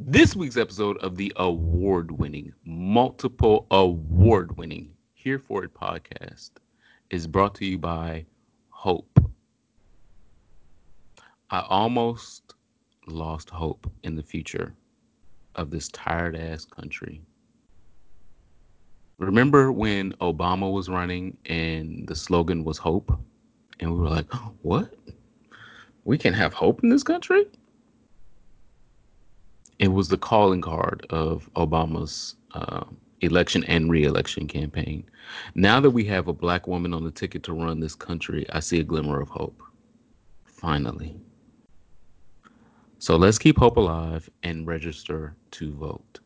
This week's episode of the award winning, multiple award winning Here For It podcast is brought to you by Hope. I almost lost hope in the future of this tired ass country. Remember when Obama was running and the slogan was hope? And we were like, what? We can have hope in this country? It was the calling card of Obama's uh, election and re-election campaign. Now that we have a black woman on the ticket to run this country, I see a glimmer of hope. Finally. So let's keep hope alive and register to vote.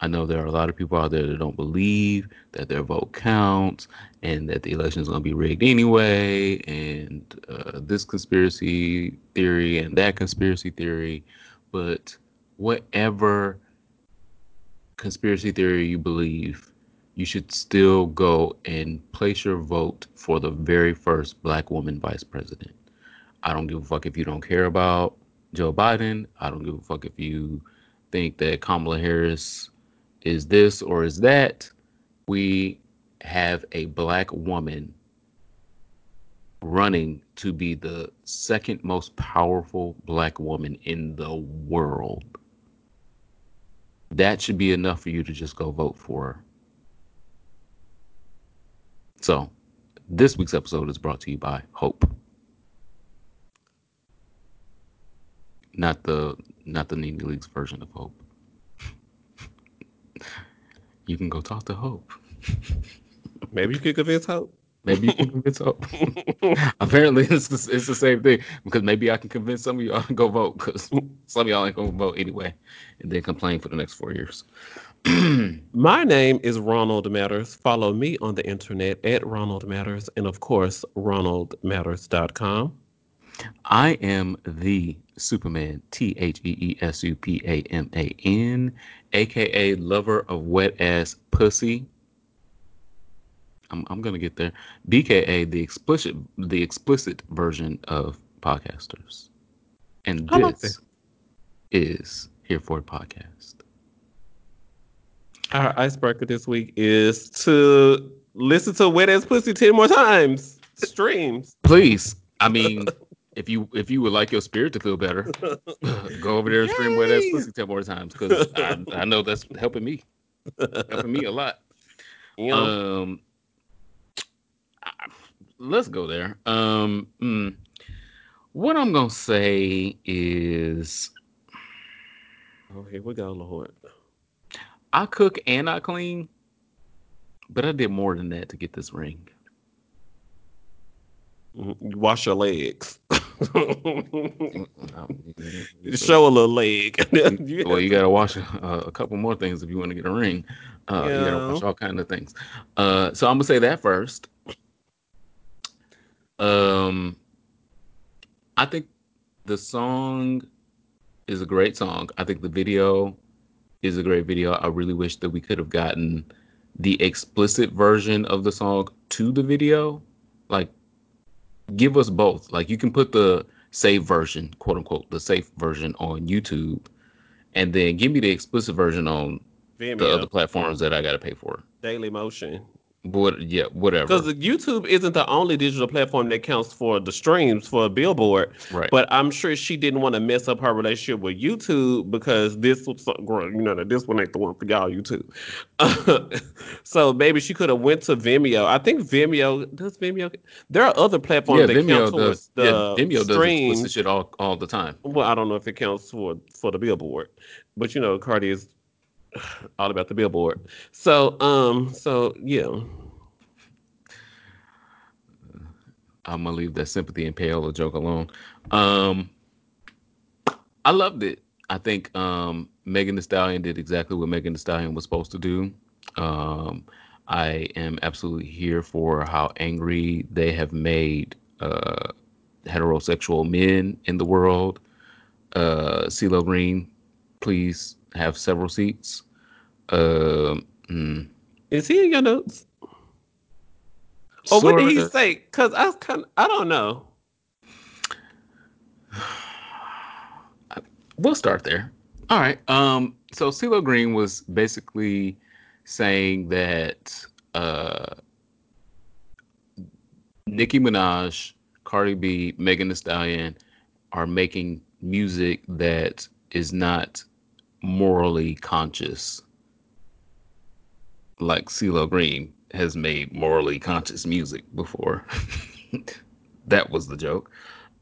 I know there are a lot of people out there that don't believe that their vote counts and that the election is going to be rigged anyway, and uh, this conspiracy theory and that conspiracy theory. But whatever conspiracy theory you believe, you should still go and place your vote for the very first black woman vice president. I don't give a fuck if you don't care about Joe Biden. I don't give a fuck if you think that Kamala Harris is this or is that. We have a black woman running to be the second most powerful black woman in the world that should be enough for you to just go vote for her. So, this week's episode is brought to you by Hope. Not the not the Nene Leakes version of Hope. you can go talk to Hope. Maybe you could convince Hope. Maybe you can convince Hope. Apparently, it's the, it's the same thing because maybe I can convince some of y'all to go vote because some of y'all ain't gonna vote anyway, and then complain for the next four years. My name is Ronald Matters. Follow me on the internet at Ronald Matters, and of course, RonaldMatters.com. I am the Superman, T H E E S U P A M A N, aka lover of wet ass pussy. I'm, I'm gonna get there. BKA the explicit the explicit version of podcasters, and this like is here for a podcast. Our icebreaker this week is to listen to Wet Ass Pussy ten more times. Streams, please. I mean, if you if you would like your spirit to feel better, go over there and Yay! stream Wet Ass Pussy ten more times because I, I know that's helping me, helping me a lot. Yeah. Um, let's go there. Um, mm, what I'm gonna say is, oh, here we go, Lord. I cook and I clean, but I did more than that to get this ring. You wash your legs. Show a little leg. well, you gotta wash a, a, couple more things if you want to get a ring. Uh, yeah. You gotta wash all kind of things. Uh, so I'm gonna say that first. Um, I think the song is a great song. I think the video is a great video. I really wish that we could have gotten the explicit version of the song to the video. Like, give us both. Like, you can put the safe version, quote unquote, the safe version on YouTube, and then give me the explicit version on Vimeo. the other platforms that I got to pay for. Daily Motion. What? Yeah, whatever. Because YouTube isn't the only digital platform that counts for the streams for a Billboard. Right. But I'm sure she didn't want to mess up her relationship with YouTube because this was, you know, this one ain't the one for y'all YouTube. so maybe she could have went to Vimeo. I think Vimeo does Vimeo. There are other platforms yeah, that Vimeo count towards the yeah, Vimeo does streams. does shit all all the time. Well, I don't know if it counts for for the Billboard, but you know, Cardi is all about the billboard. So, um, so yeah. I'm gonna leave that sympathy and Payola joke alone. Um, I loved it. I think um, Megan Thee Stallion did exactly what Megan Thee Stallion was supposed to do. Um, I am absolutely here for how angry they have made uh, heterosexual men in the world. Uh, CeeLo Green, please have several seats. Uh, mm. Is he in your notes? Or what did he say? Because I kind I don't know. We'll start there. All right. Um, so CeeLo Green was basically saying that uh, Nicki Minaj, Cardi B, Megan Thee Stallion are making music that is not morally conscious, like CeeLo Green has made morally conscious music before. that was the joke.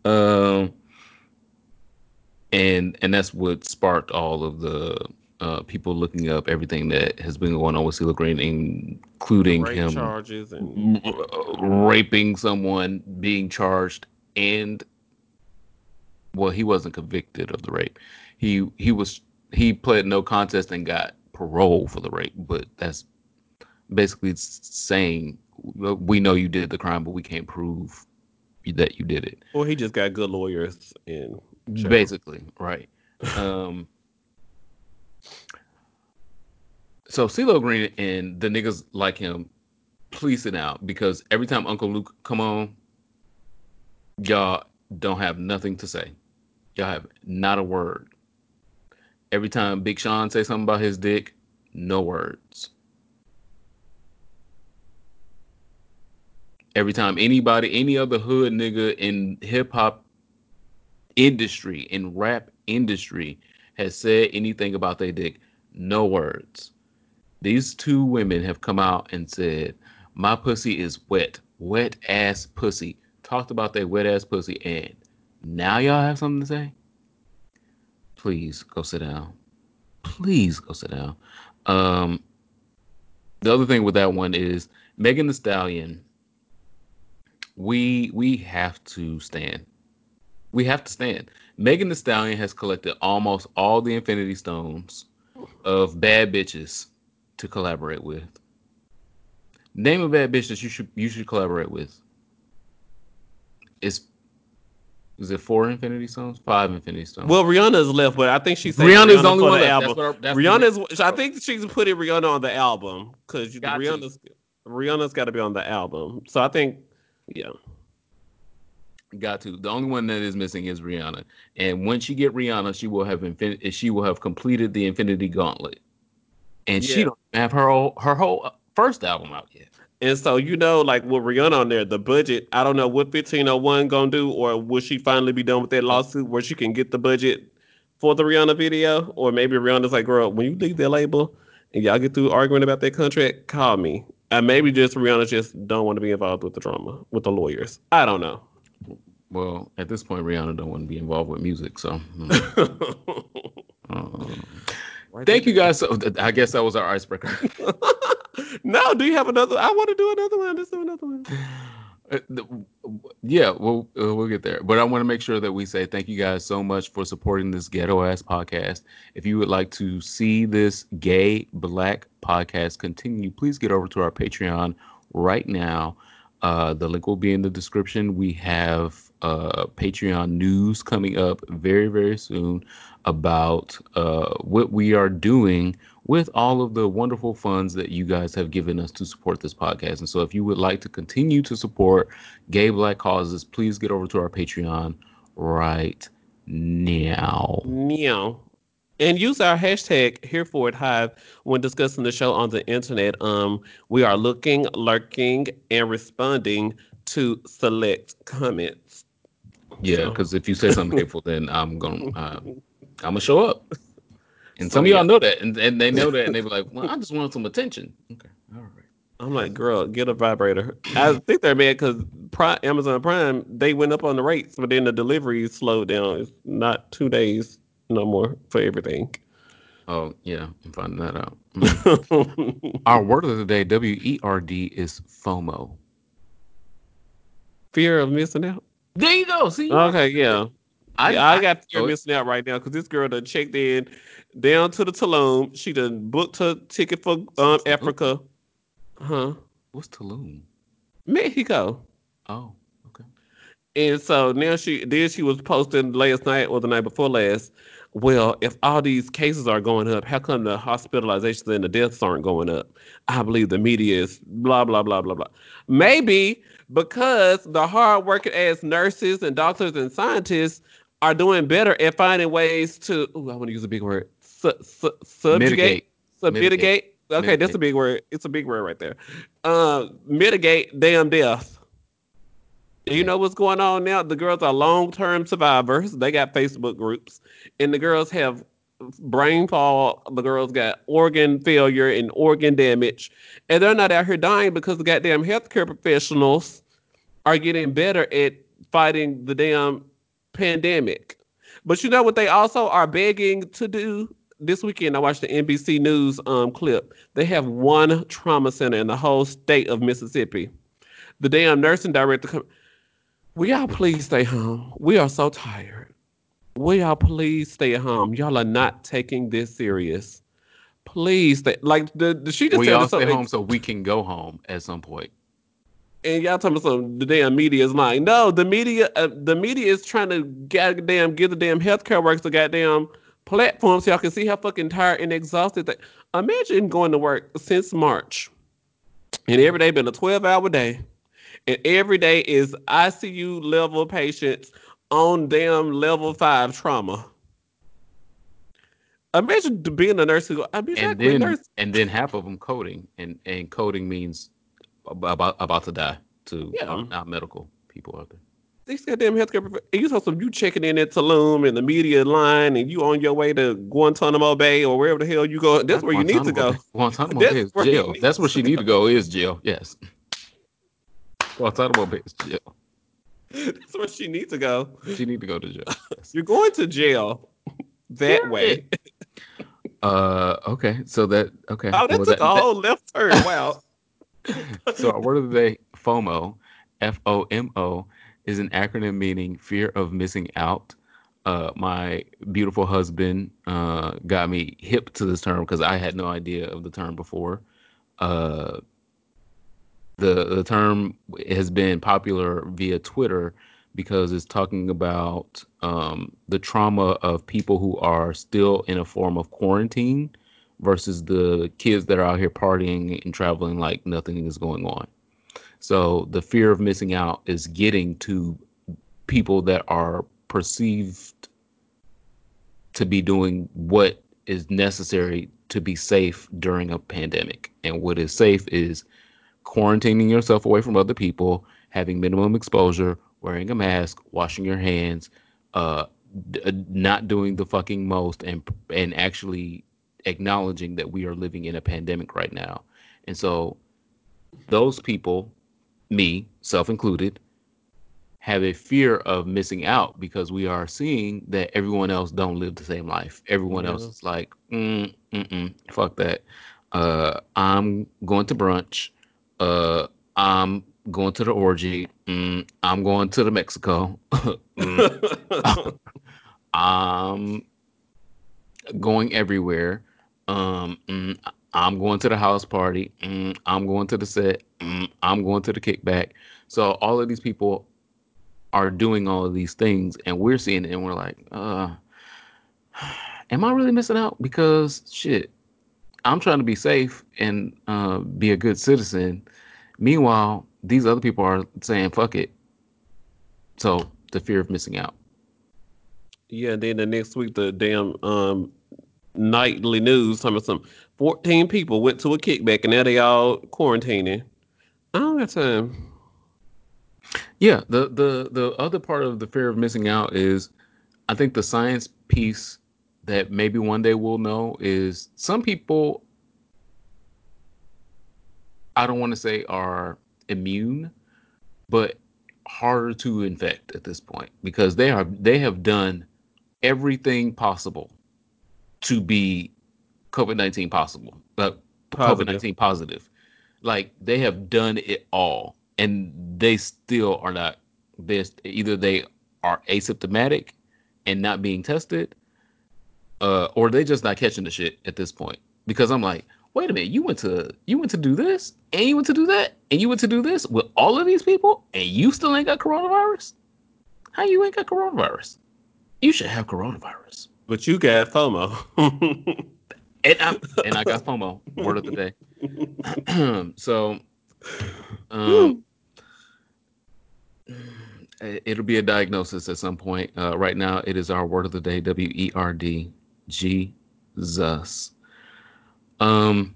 Um, and and that's what sparked all of the uh, people looking up everything that has been going on with CeeLo Green, including Rape him charges and raping someone, being charged, and well, he wasn't convicted of the rape. He he was he pled no contest and got parole for the rape, but that's basically saying we know you did the crime, but we can't prove that you did it. or he just got good lawyers and. Basically, right. Um, so CeeLo Green and the niggas like him policing out because every time Uncle Luke come on, y'all don't have nothing to say. Y'all have not a word. Every time Big Sean say something about his dick, no words. Every time anybody, any other hood nigga in hip hop industry, in rap industry, has said anything about their dick, no words. These two women have come out and said, My pussy is wet, wet ass pussy. Talked about their wet ass pussy, and now y'all have something to say? Please go sit down. Please go sit down. Um, the other thing with that one is Megan Thee Stallion. We we have to stand. We have to stand. Megan Thee Stallion has collected almost all the Infinity Stones of bad bitches to collaborate with. Name a bad bitch that you should you should collaborate with. It's is it four Infinity Stones? Five Infinity Stones. Well, Rihanna's left, but I think she's Rihanna's the only for one the left. album. That's what I- Rihanna's. I think she's putting Rihanna on the album because. Rihanna's Rihanna's got to be on the album. So I think, yeah, Got to. The only one that is missing is Rihanna. And once you get Rihanna, she will have infin- she will have completed the Infinity Gauntlet. And she Yeah. don't have her whole, her whole uh, first album out yet. And so you know, like with Rihanna on there, the budget. I don't know what fifteen oh one gonna do, or will she finally be done with that lawsuit where she can get the budget for the Rihanna video, or maybe Rihanna's like, girl, when you leave that label and y'all get through arguing about that contract, call me. And maybe just Rihanna just don't want to be involved with the drama with the lawyers. I don't know. Well, at this point, Rihanna don't want to be involved with music. So, mm. Uh, thank you guys. So, I guess that was our icebreaker. no, do you have another? I want to do another one. Let's do another one. Uh, the- yeah, we'll uh, we'll get there. But I want to make sure that we say thank you guys so much for supporting this ghetto ass podcast. If you would like to see this gay black podcast continue, please get over to our Patreon right now. Uh, the link will be in the description. We have uh, Patreon news coming up very very soon about uh, what we are doing with all of the wonderful funds that you guys have given us to support this podcast. And so, if you would like to continue to support gay black causes, please get over to our Patreon right now. Meow. And use our hashtag here for it hive when discussing the show on the internet. Um, we are looking, lurking, and responding to select comments. Yeah, So- because if you say something hateful, then I'm gonna uh, I'm gonna show up. And some of y'all know that, and, and they know that, and they be like, "Well, I just want some attention." Okay, all right. I'm like, girl, get a vibrator. I think they're mad because Prime, Amazon Prime they went up on the rates, but then the delivery slowed down. It's not two days no more for everything. Oh yeah, I'm finding that out. Mm. Our word of the day, W E R D, is FOMO. Fear of missing out. There you go. See, Okay, yeah. I, yeah, I, got fear know of missing out right now because this girl done checked in down to the Tulum. She done booked her ticket for um? Africa. Huh? What's Tulum? Mexico. Oh, okay. And so now she then she was posting last night or the night before last. Well, if all these cases are going up, how come the hospitalizations and the deaths aren't going up? I believe the media is blah blah blah blah blah. Maybe because the hardworking ass nurses and doctors and scientists are doing better at finding ways to. Ooh, I want to use a big word. su- su- subjugate, Mitigate. sub- Mitigate. mitigate. Okay, that's a big word. It's a big word right there. Uh, mitigate damn death. You know what's going on now? The girls are long term survivors. They got Facebook groups, and the girls have brain fall. The girls got organ failure and organ damage, and they're not out here dying because the goddamn healthcare professionals are getting better at fighting the damn pandemic. But you know what they also are begging to do this weekend? I watched the NBC News um clip. They have one trauma center in the whole state of Mississippi. The damn nursing director come. Will y'all please stay home? We are so tired. Will y'all please stay at home? Y'all are not taking this serious. Please stay. Like the, the she just We all stay home so we can go home at some point. And y'all talking about some the damn media is lying. No, the media uh, the media is trying to goddamn give the damn healthcare workers a goddamn platform so y'all can see how fucking tired and exhausted they imagine going to work since March and every day been a 12 hour day and every day is ICU level patients on damn level five trauma. Imagine being a nurse who I mean, And then nurse. and then half of them coding and and coding means about about to die to Yeah. our, our medical people out there. these goddamn healthcare and you saw some you checking in at Tulum and the media line and you on your way to Guantanamo Bay or wherever the hell you go. That's where you need to go. Guantanamo Bay- Guantanamo That's Bay is jail. That's where she need to go is jail. Yes. Guantanamo Bay is jail. That's where she needs to go. She need to go to jail. You're going to jail that Period. way. Uh, okay. So that okay. Oh, that Well, took that- a that- whole left turn. Wow. so our word of the day, FOMO, F O M O, is an acronym meaning fear of missing out. Uh, my beautiful husband uh, got me hip to this term because I had no idea of the term before. Uh, the the term has been popular via Twitter because it's talking about um, the trauma of people who are still in a form of quarantine versus the kids that are out here partying and traveling like nothing is going on. So the fear of missing out is getting to people that are perceived to be doing what is necessary to be safe during a pandemic. And what is safe is quarantining yourself away from other people, having minimum exposure, wearing a mask, washing your hands, uh, d- uh, not doing the fucking most, and and actually acknowledging that we are living in a pandemic right now. And so, those people, me, self included, have a fear of missing out because we are seeing that everyone else don't live the same life. Everyone else is like, mm, mm-mm, fuck that. Uh, I'm going to brunch. Uh, I'm going to the orgy. Mm, I'm going to the Mexico. Mm, I'm going everywhere. Um, mm, I'm going to the house party. Mm, I'm going to the set. Mm, I'm going to the kickback. So all of these people are doing all of these things, and we're seeing it, and we're like, uh, am I really missing out? Because shit, I'm trying to be safe and uh, be a good citizen. Meanwhile, these other people are saying, fuck it. So the fear of missing out. yeah, then the next week the damn um nightly news talking about some 14 people went to a kickback and now they all quarantining. I don't got time. Yeah, the the the other part of the fear of missing out is I think the science piece that maybe one day we'll know is some people I don't want to say are immune, but harder to infect at this point because they are they have done everything possible to be COVID-19 possible. Uh, Positive. COVID-19 positive. Like they have done it all and they still are not this either they are asymptomatic and not being tested uh or they just not catching the shit at this point because i'm like wait a minute you went to you went to do this and you went to do that and you went to do this with all of these people and you still ain't got coronavirus how you ain't got coronavirus you should have coronavirus But you got FOMO. and I and I got FOMO. Word of the day. so, um, it- it'll be a diagnosis at some point. Uh, right now, it is our word of the day: W E R D G Jesus. Um,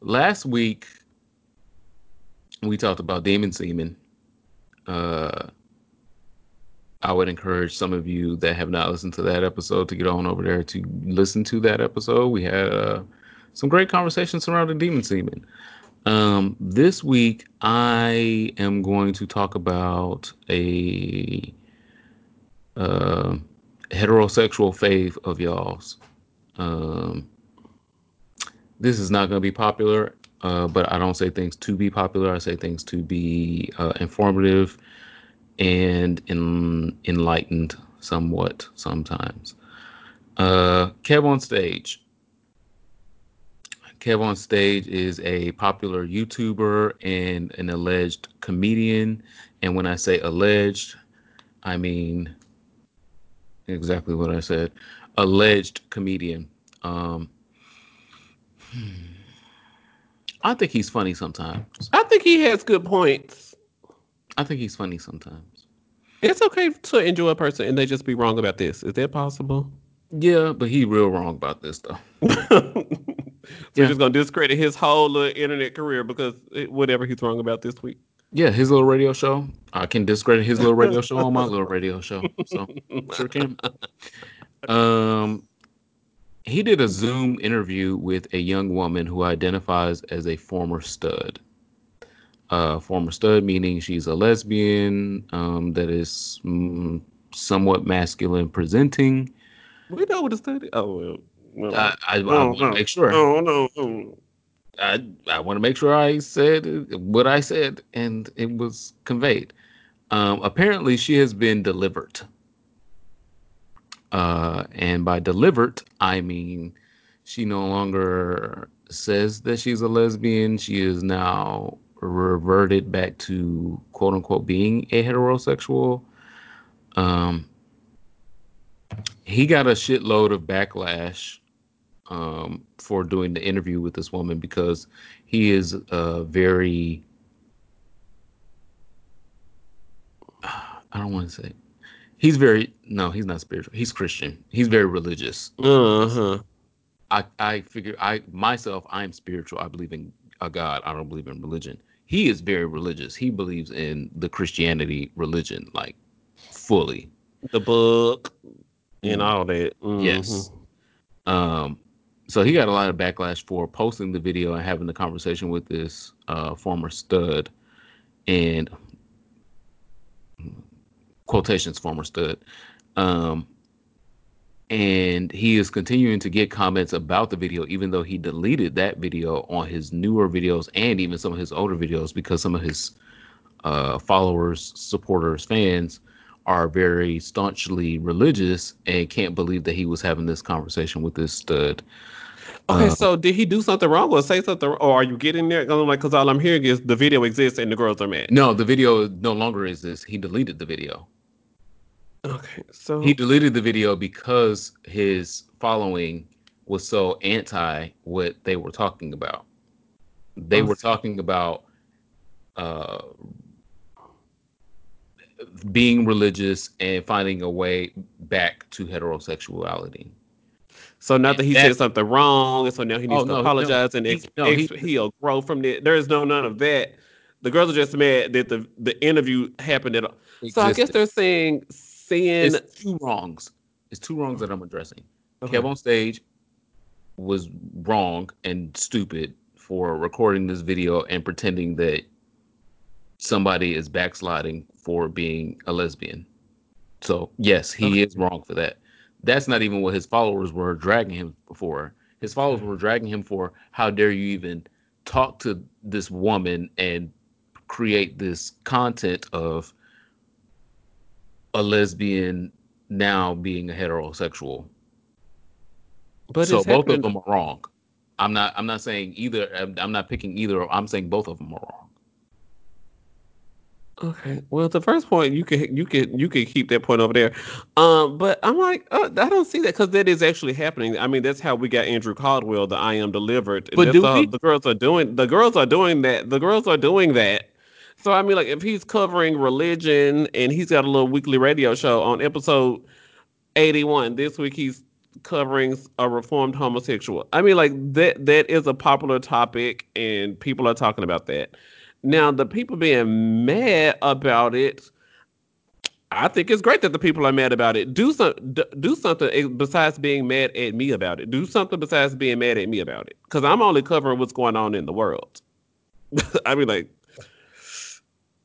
last week we talked about demon semen. Uh, I would encourage some of you that have not listened to that episode to get on over there to listen to that episode. We had uh, some great conversations surrounding demon semen. Um, this week, I am going to talk about a uh, heterosexual fave of y'all's. Um, this is not going to be popular, uh, but I don't say things to be popular. I say things to be uh, informative and en- enlightened somewhat sometimes. Uh, Kev on stage. Kev on stage is a popular YouTuber and an alleged comedian. And when I say alleged, I mean exactly what I said. Alleged comedian. Um, I think he's funny sometimes. I think he has good points. I think he's funny sometimes. It's okay to enjoy a person and they just be wrong about this. Is that possible? Yeah, but he real wrong about this though. so Yeah. just gonna discredit his whole little internet career because it, whatever he's wrong about this week. Yeah, his little radio show. I can discredit his little radio show on my little radio show. So sure can. Um, he did a Zoom interview with a young woman who identifies as a former stud. Uh, former stud meaning she's a lesbian um, that is mm, somewhat masculine presenting. We know what the study. Oh well. well I, I, I Oh, want to no. make sure. oh no. oh. I I want to make sure I said what I said and it was conveyed. Um, apparently, she has been delivered. Uh, and by delivered, I mean she no longer says that she's a lesbian. She is now reverted back to quote unquote being a heterosexual. Um, he got a shitload of backlash um, for doing the interview with this woman because he is uh, very. I don't want to say. He's very no. He's not spiritual. He's Christian. He's very religious. Uh-huh. I I figure I myself I am spiritual. I believe in a God. I don't believe in religion. He is very religious. He believes in the Christianity religion like fully. The book and Mm. all that. Yes. Mhm. Um, so he got a lot of backlash for posting the video and having the conversation with this uh, former stud and quotations former stud. Um, and he is continuing to get comments about the video, even though he deleted that video on his newer videos and even some of his older videos because some of his uh, followers, supporters, fans are very staunchly religious and can't believe that he was having this conversation with this stud. Okay, Uh, so did he do something wrong or say something, or are you getting there? I'm like, because all I'm hearing is the video exists and the girls are mad. No, the video no longer exists. He deleted the video. Okay, so He deleted the video because his following was so anti what they were talking about. They Oh, were talking about uh, being religious and finding a way back to heterosexuality. So now that he said something wrong, and so now he needs Oh, to no, no. apologize and He- ex- no, he- ex- he'll grow from it. There is no none of that. The girls are just mad that the, the interview happened at all. So I guess they're saying seeing it's two wrongs. It's two wrongs that I'm addressing. Okay. Kev on stage was wrong and stupid for recording this video and pretending that somebody is backsliding for being a lesbian. So yes, he Okay. is wrong for that. That's not even what his followers were dragging him for. His followers were dragging him for how dare you even talk to this woman and create this content of a lesbian now being a heterosexual. but so both happening- of them are wrong. I'm not. I'm not saying either. I'm, I'm not picking either. I'm saying both of them are wrong. Okay. Well, the first point you can you can you can keep that point over there, um. But I'm like, uh, I don't see that because that is actually happening. I mean, that's how we got Andrew Caldwell, the I am delivered. But that's do all we? the girls are doing. The girls are doing that. The girls are doing that. So I mean, like, if he's covering religion and he's got a little weekly radio show on episode 81. This week he's covering a reformed homosexual. I mean, like that that is a popular topic and people are talking about that. Now, the people being mad about it, I think it's great that the people are mad about it. Do some do something eh, besides being mad at me about it. Do something besides being mad at me about it. Because I'm only covering what's going on in the world. I mean, like,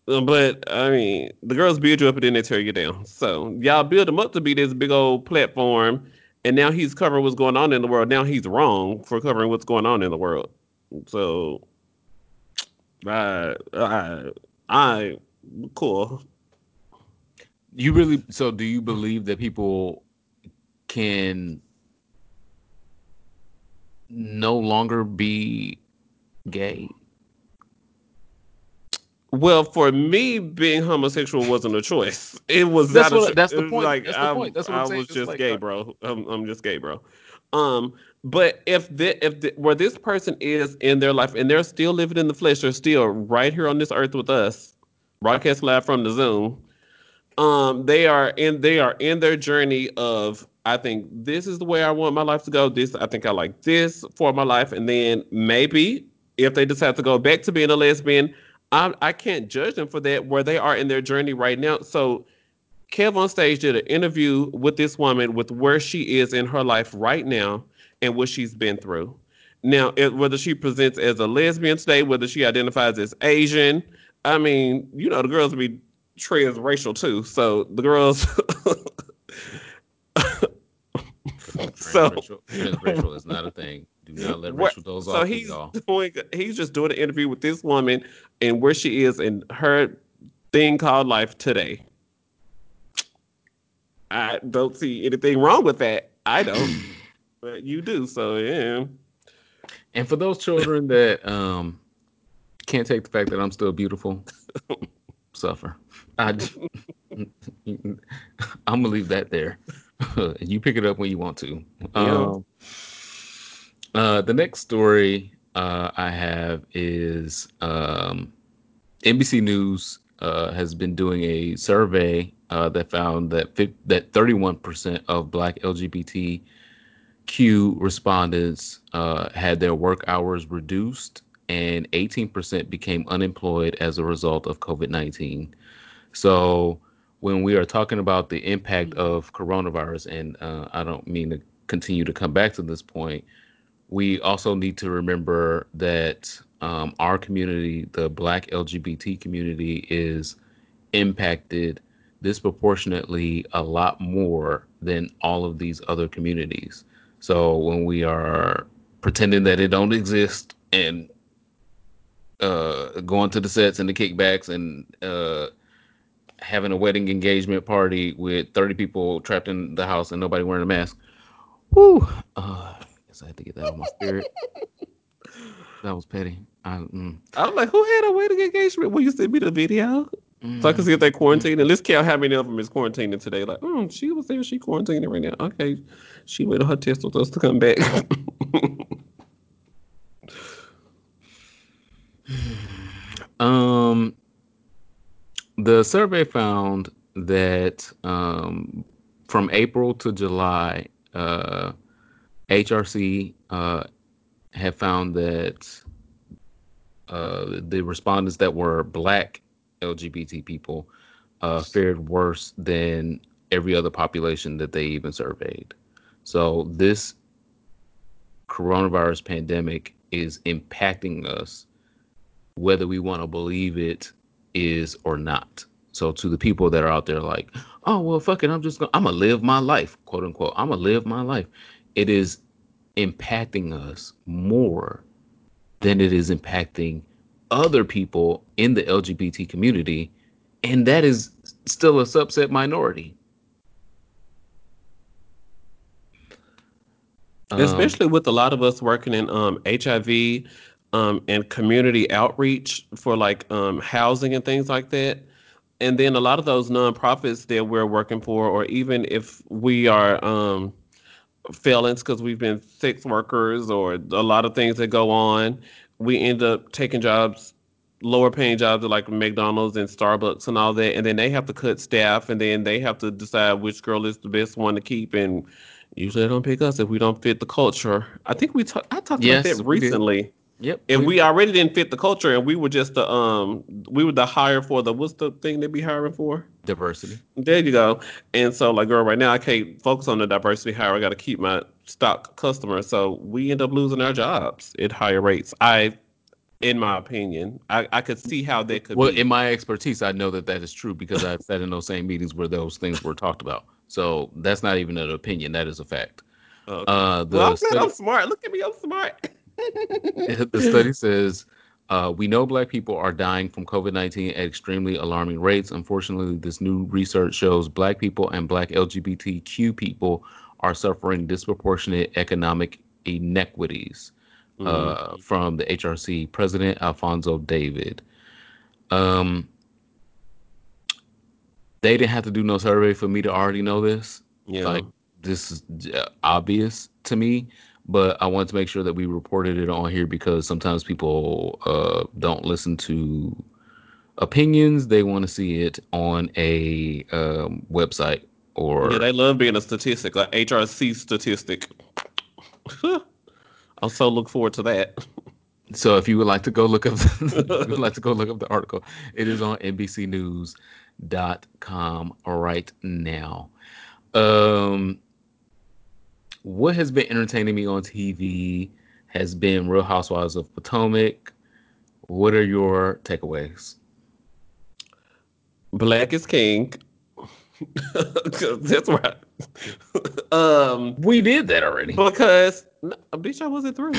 Um, but I mean, the girls build you up and then they tear you down. So y'all build him up to be this big old platform, and now he's covering what's going on in the world. Now he's wrong for covering what's going on in the world. So, I, I, I, cool. You really so do you believe that people can no longer be gay? Well, for me, being homosexual wasn't a choice. It was that's not what, a that's the point. like That's the point. That's what I I'm saying. was just like, gay, bro. I'm, I'm just gay, bro. Um, but if the, if the, where this person is in their life and they're still living in the flesh, they're still right here on this earth with us, broadcast live from the Zoom. Um, they are in they are in their journey of I think this is the way I want my life to go. This I think I like this for my life, and then maybe if they decide to go back to being a lesbian, I I can't judge them for that where they are in their journey right now. So Kev on stage did an interview with this woman with where she is in her life right now and what she's been through. Now, it, whether she presents as a lesbian today, whether she identifies as Asian, I mean, you know, the girls be transracial too. So the girls, so transracial, transracial is not a thing. Do not let racial those So off you, he's doing. He's just doing an interview with this woman and where she is in her thing called life today. I don't see anything wrong with that. I don't, but you do. So yeah. And for those children that um can't take the fact that I'm still beautiful, suffer. I, I'm gonna leave that there. you pick it up when you want to. Yeah. Um, uh, the next story uh, I have is um, NBC News uh, has been doing a survey uh, that found that fi- that 31% of Black LGBTQ respondents uh, had their work hours reduced, and 18% became unemployed as a result of COVID 19. So when we are talking about the impact of coronavirus, and I don't mean to continue to come back to this point, we also need to remember that um, our community, the Black LGBT community, is impacted disproportionately a lot more than all of these other communities. So when we are pretending that it don't exist and uh, going to the sets and the kickbacks and uh, having a wedding engagement party with 30 people trapped in the house and nobody wearing a mask. Whoo! Uh, I I had to get that on my spirit. That was petty. I, mm, I'm like, who had a wedding engagement? Will you send me the video? So I can see if they quarantine. And let's count how many of them is quarantining today. Like, mm, she was there, she quarantining right now. Okay. She waited her test with us to come back. Um, the survey found that um, from April to July, uh, HRC uh, have found that uh, the respondents that were Black LGBT people uh, fared worse than every other population that they even surveyed. So this coronavirus pandemic is impacting us whether we want to believe it is or not. So to the people that are out there like, oh well fuck it, I'm just gonna I'm gonna live my life, quote unquote. I'm gonna live my life. It is impacting us more than it is impacting other people in the LGBT community. And that is still a subset minority. Um, Especially with a lot of us working in um, HIV um, and community outreach for like um, housing and things like that. And then a lot of those nonprofits that we're working for, or even if we are um, felons because we've been sex workers or a lot of things that go on. We end up taking jobs lower paying jobs at like McDonald's and Starbucks and all that, and then they have to cut staff, and then they have to decide which girl is the best one to keep, and usually they don't pick us if we don't fit the culture. I think we talked. I talked Yes, about that recently. Yep. And we already didn't fit the culture, and we were just the um, we were the hire for the what's the thing they be hiring for? diversity. There you go. And so, like, girl, right now I can't focus on the diversity hire. I got to keep my stock customers. So we end up losing our jobs at higher rates. I, in my opinion, I, I could see how that could Well, be. in my expertise, I know that that is true because I've sat in those same meetings where those things were talked about. So that's not even an opinion; that is a fact. Okay. Uh, the well, I'm study- I'm smart. Look at me, I'm smart. the study says uh, we know black people are dying from COVID 19 at extremely alarming rates. Unfortunately, this new research shows black people and black LGBTQ people are suffering disproportionate economic inequities. Uh, from the HRC president, Alfonso David. Um, they didn't have to do no survey for me to already know this yeah. like this is uh, obvious to me but i wanted to make sure that we reported it on here because sometimes people uh, don't listen to opinions they want to see it on a um, website or yeah, they love being a statistic, like HRC statistic. I'll so look forward to that. so if you would like to go look up you would like to go look up the article it is on nbcnews.com right now um what has been entertaining me on tv has been real housewives of potomac what are your takeaways Black is king. That's right. um, we did that already because no, bitch, I wasn't through.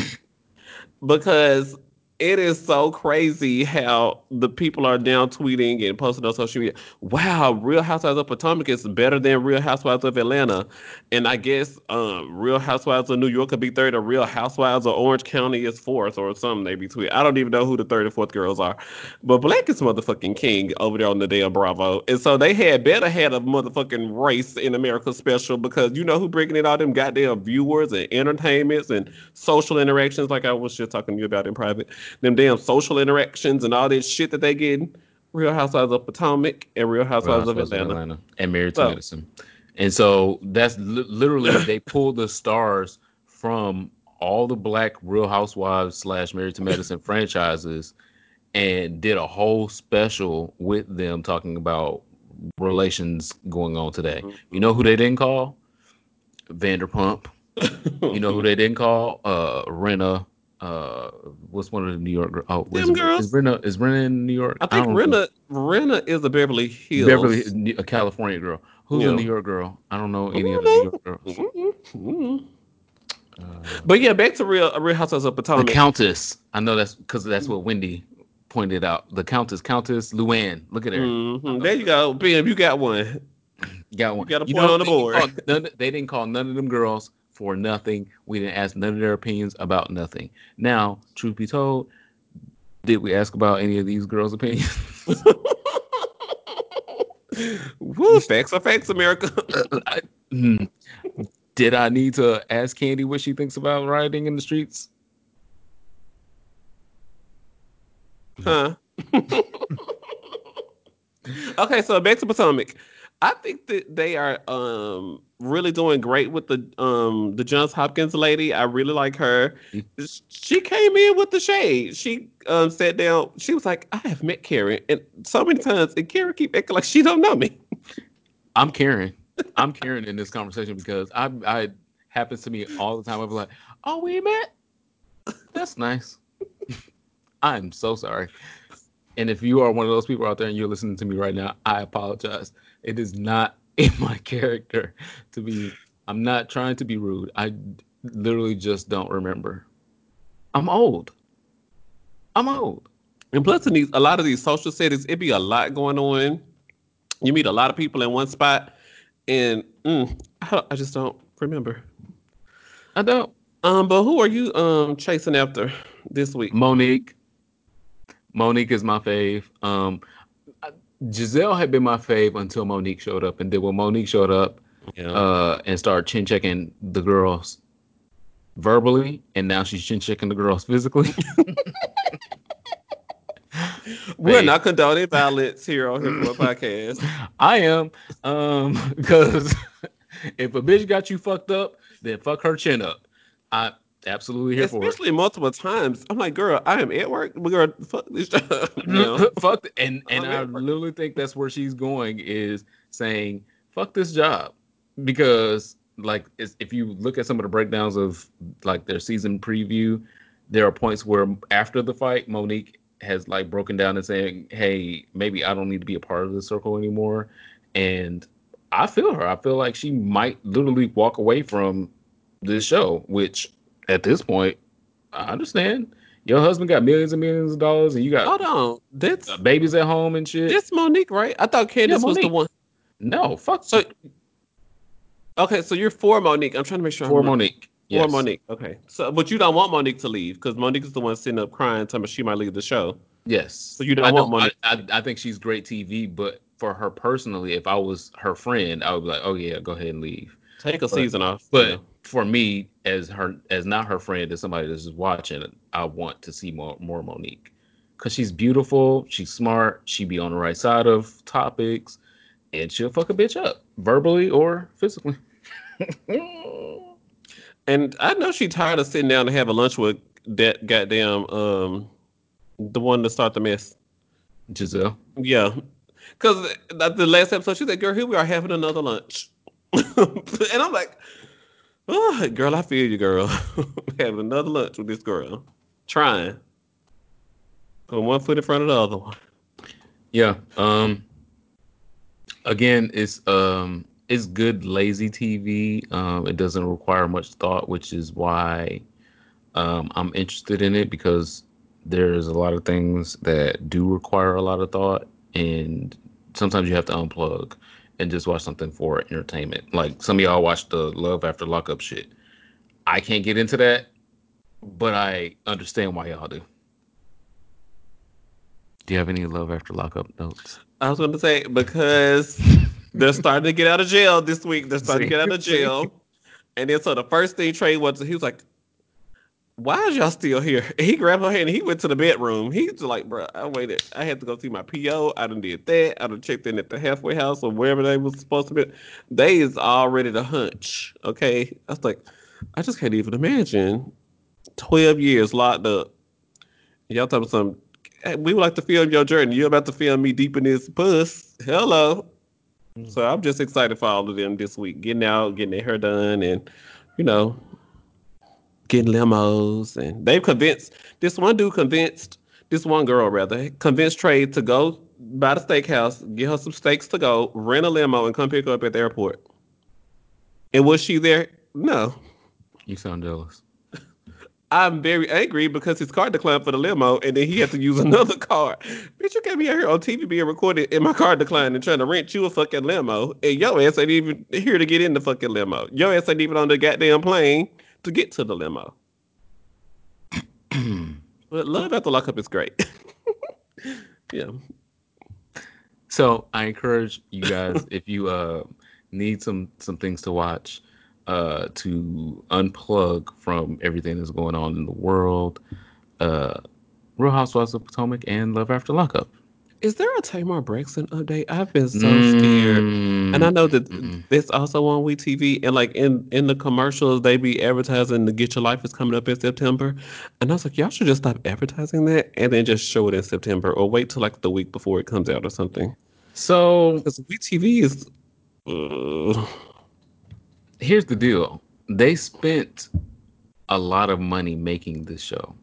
because it is so crazy how the people are now tweeting and posting on social media. Wow, Real Housewives of Potomac is better than Real Housewives of Atlanta, and I guess um, Real Housewives of New York could be third, or Real Housewives of Orange County is fourth, or something they be tweeting. I don't even know who the third and fourth girls are, but Black is motherfucking king over there on the damn Bravo, and so they had better had a motherfucking race in America special because you know who bringing in all them goddamn viewers and entertainments and social interactions, like I was just talking to you about in private, them damn social interactions and all this shit that they getting. Real Housewives of Potomac and Real Housewives of Housewives of Atlanta. and married to So- medicine and so that's li- literally they pulled the stars from all the black real housewives slash married to medicine franchises and did a whole special with them talking about relations going on today. You know who they didn't call? Vanderpump. You know who they didn't call? Uh Rinna uh what's one of the new york oh is, girls. is Rinna is Rinna in new york I think. Rinna Rinna is a Beverly Hills. Beverly, a California girl. Who's Yeah. a New York girl? I don't know any I of the New. York girls. Mhm, mhm. But yeah, back to Real Real Housewives of Potomac. The Countess. I know that's because that's what Wendy pointed out. The Countess, Countess Luann. Look at her. Mhm, There you go, Bam. You got one. Got one. You got a You point know, on the they didn't board. none, they didn't call none of them girls for nothing. We didn't ask none of their opinions about nothing. Now, truth be told, did we ask about any of these girls' opinions? Woo, facts are facts, America. Did I need to ask Kandi what she thinks about rioting in the streets? huh? okay, so back to Potomac. I think that they are um really doing great with the um the Johns Hopkins lady. I really like her. She came in with the shade. She um sat down. She was like, "I have met Karen," and so many times, and Karen keep acting like she don't know me. I'm Karen. I'm Karen in this conversation because I I happens to me all the time. I'm like, oh, we met. That's nice. I'm so sorry. And if you are one of those people out there and you're listening to me right now, I apologize. It is not in my character to be. I'm not trying to be rude. I literally just don't remember. I'm old. I'm old. And plus, in these a lot of these social settings, it be a lot going on. You meet a lot of people in one spot, and mm, I, I just don't remember. I don't. Um, but who are you um chasing after this week? Monique. Monique is my fave. Um, Gizelle had been my fave until Monique showed up, and then when Monique showed up Yeah. uh, and started chin checking the girls verbally, and now she's chin checking the girls physically. We're Babe. not condoning violence here on Hip Hop Podcast. I am, um, because if a bitch got you fucked up, then fuck her chin up. I absolutely here for. Especially multiple times. I'm like, girl, I am at work. Gonna fuck this job. no. fuck th- and and I literally think that's where she's going is saying fuck this job because like it's, if you look at some of the breakdowns of like their season preview, there are points where after the fight, Monique has like broken down and saying, "Hey, maybe I don't need to be a part of the circle anymore," and I feel her. I feel like she might literally walk away from this show, which at this point, I understand. Your husband got millions and millions of dollars, and you got Hold on. That's uh, babies at home and shit. that's Monique, right? I thought Candiace was the one. no, fuck. So okay, so you're for Monique. I'm trying to make sure. I'm for right. Monique. For. Monique. Okay. So but you don't want Monique to leave because Monique is the one sitting up crying, telling me she might leave the show. Yes. So you don't I want Monique I, I, I think she's great TV, but for her personally, if I was her friend, I would be like, oh yeah, go ahead and leave. Take a season off. But you know. For me, as her as not her friend, as somebody that's just watching, I want to see more more Monique because she's beautiful, she's smart, she be on the right side of topics, and she'll fuck a bitch up verbally or physically. And I know she tired of sitting down to have a lunch with that goddamn um the one to start the mess. Gizelle. Yeah. Cause the the last episode she said, Girl, here we are having another lunch. and I'm like, oh, girl, I feel you, girl. having another lunch with this girl. Trying. Put one foot in front of the other one. Yeah. Um again, it's um it's good lazy TV. Um it doesn't require much thought, which is why um I'm interested in it because there's a lot of things that do require a lot of thought and sometimes you have to unplug and just watch something for entertainment. Like some of y'all watch the Love After Lockup shit. I can't get into that, but I understand why y'all do. Do you have any Love After Lockup notes? I was gonna say because they're starting to get out of jail this week. They're starting to get out of jail. And then so the first thing Trey was he was like, Why is y'all still here? And he grabbed her hand and he went to the bedroom. He's like, bro, I waited. I had to go see my PO. I done did that. I done checked in at the halfway house or wherever they was supposed to be. They is all ready to hunch. Okay. I was like, I just can't even imagine. Twelve years locked up. Y'all talking some hey, we would like to film your journey. You're about to film me deep in this puss. Hello. Mm. So I'm just excited for all of them this week. Getting out, getting their hair done, and you know, getting limos. And they've convinced this one dude convinced this one girl rather convinced Trey to go by the steakhouse, get her some steaks to go, rent a limo, and come pick her up at the airport. And was she there? No. You sound jealous. I'm very angry because his car declined for the limo, and then he had to use another car. Bitch, you got me out here on TV being recorded, and my car declined, and trying to rent you a fucking limo, and your ass ain't even here to get in the fucking limo. Your ass ain't even on the goddamn plane to get to the limo. but love after lockup is great. yeah, So I encourage you guys if you uh need some some things to watch, uh to unplug from everything that's going on in the world. Uh Real Housewives of Potomac and Love After Lockup. Is there a Tamar Braxton update? I've been so scared. And I know that Mm-mm. that's also on We TV, and like in in the commercials, they be advertising the Get Your Life is coming up in September, and I was like, y'all should just stop advertising that and then just show it in September, or wait till like the week before it comes out or something. So Because We TV is, uh, here's the deal. They spent a lot of money making this show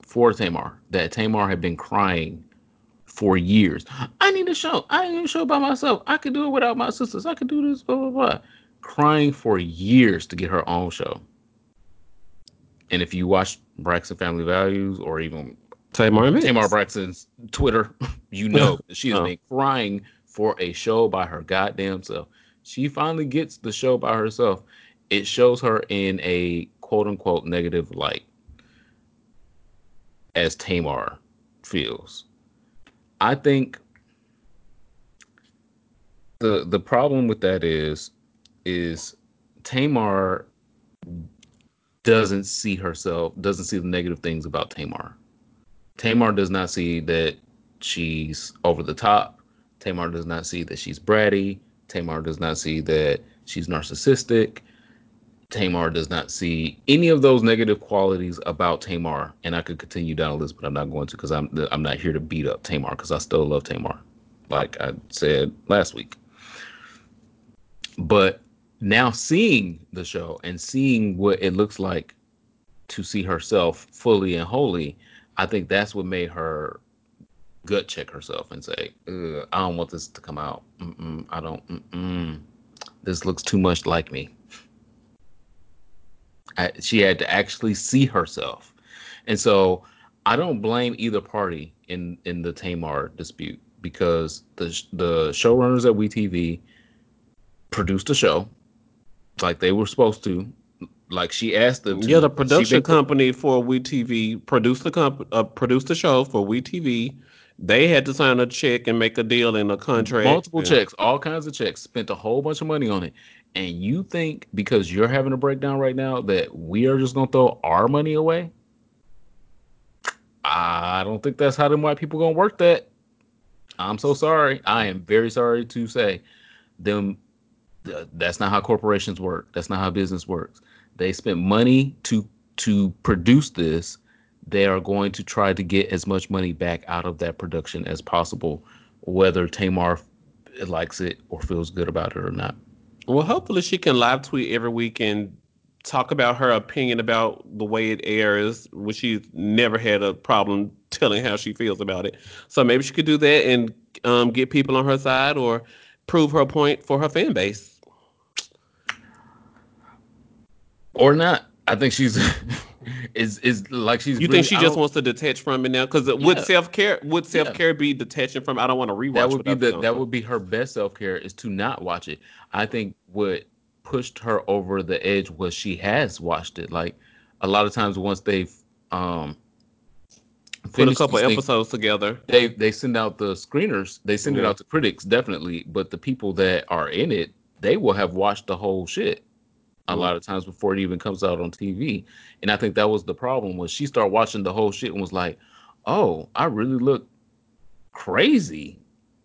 for Tamar. That Tamar had been crying for years. I need a show. I need a show by myself. I could do it without my sisters. I could do this, blah, blah, blah. Crying for years to get her own show. And if you watch Braxton Family Values or even Tamar Mix. Tamar Braxton's Twitter, you know she has Oh. been crying for a show by her goddamn self. She finally gets the show by herself. It shows her in a quote unquote negative light as Tamar feels. I think the the problem with that is is Tamar doesn't see herself, doesn't see the negative things about Tamar. Tamar does not see that she's over the top. Tamar does not see that she's bratty. Tamar does not see that she's narcissistic. Tamar does not see any of those negative qualities about Tamar. And I could continue down the list, but I'm not going to because I'm I'm not here to beat up Tamar because I still love Tamar, like I said last week. But now seeing the show and seeing what it looks like to see herself fully and wholly, I think that's what made her gut check herself and say, "I don't want this to come out. Mm-mm, I don't. Mm-mm. This looks too much like me." I, she had to actually see herself, and so I don't blame either party in in the Tamar dispute because the the showrunners at WeTV produced a show like they were supposed to. Like she asked them. To, yeah, the production company for WeTV produced the comp uh, produced the show for WeTV. They had to sign a check and make a deal in a contract. Multiple yeah. checks, all kinds of checks. Spent a whole bunch of money on it. And you think because you're having a breakdown right now that we are just gonna throw our money away? I don't think that's how them white people gonna work that. I'm so sorry. I am very sorry to say them that's not how corporations work. That's not how business works. They spent money to to produce this. They are going to try to get as much money back out of that production as possible, whether Tamar likes it or feels good about it or not. Well, hopefully she can live tweet every week and talk about her opinion about the way it airs, which she's never had a problem telling how she feels about it. So maybe she could do that and um, get people on her side or prove her point for her fan base or not. I think she's is is like she's. You really, think she just wants to detach from it now? Because yeah. would self care would self care yeah. be detaching from? I don't want to rewatch. That would be the that would be her best self care is to not watch it. I think what pushed her over the edge was she has watched it. Like a lot of times once they've um put a couple episodes together, they they send out the screeners. They send mm-hmm. it out to critics definitely, but the people that are in it, they will have watched the whole shit a lot of times before it even comes out on TV. And I think that was the problem was she started watching the whole shit and was like, "Oh, I really look crazy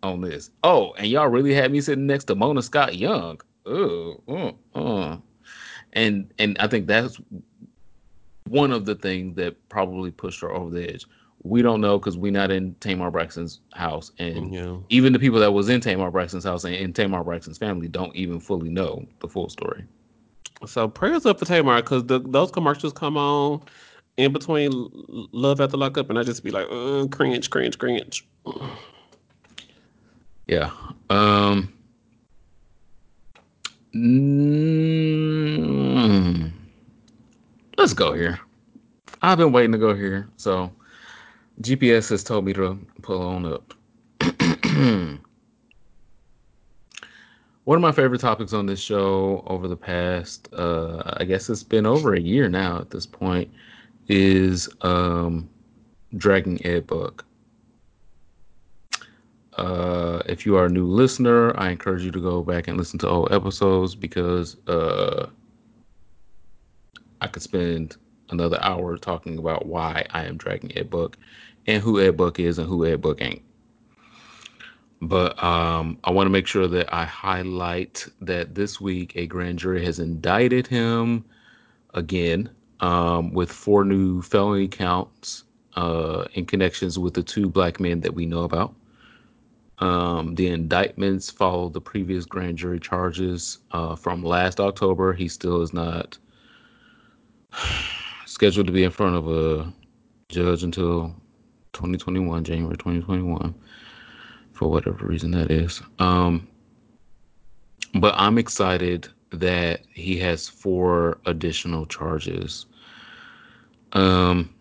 on this. Oh, and y'all really had me sitting next to Mona Scott Young. Oh, uh, uh. and and I think that's one of the things that probably pushed her over the edge. We don't know because we're not in Tamar Braxton's house, and yeah. even the people that was in Tamar Braxton's house and in Tamar Braxton's family don't even fully know the full story. So prayers up for Tamar because those commercials come on in between Love After Lockup, and I just be like, cringe, cringe, cringe. Yeah. Um. Mm, let's go here. I've been waiting to go here, so GPS has told me to pull on up. one of my favorite topics on this show over the past uh i guess it's been over a year now at this point is um dragging Ed Buck. Uh if you are a new listener i encourage you to go back and listen to old episodes because uh i could spend another hour talking about why i am dragging Ed Buck and who Ed Buck is and who Ed Buck ain't but um, I want to make sure that I highlight that this week a grand jury has indicted him again um, with four new felony counts uh, in connections with the two black men that we know about. Um, the indictments follow the previous grand jury charges uh, from last October. He still is not scheduled to be in front of a judge until 2021, January 2021 for whatever reason that is. Um, but I'm excited that he has four additional charges. Um,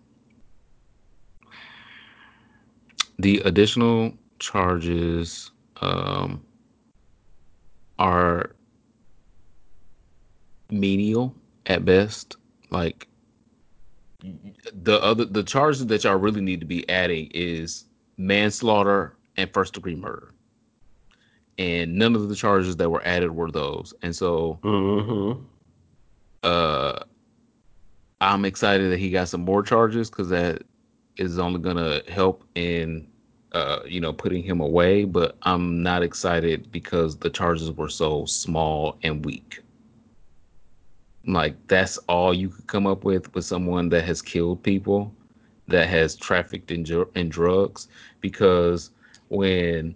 the additional charges um, are menial at best. Like the other the charges that y'all really need to be adding is manslaughter and first degree murder. And none of the charges that were added were those. And so mm-hmm. uh I'm excited that he got some more charges because that is only gonna help in uh, you know, putting him away, but I'm not excited because the charges were so small and weak. Like that's all you could come up with with someone that has killed people, that has trafficked in, in drugs. Because when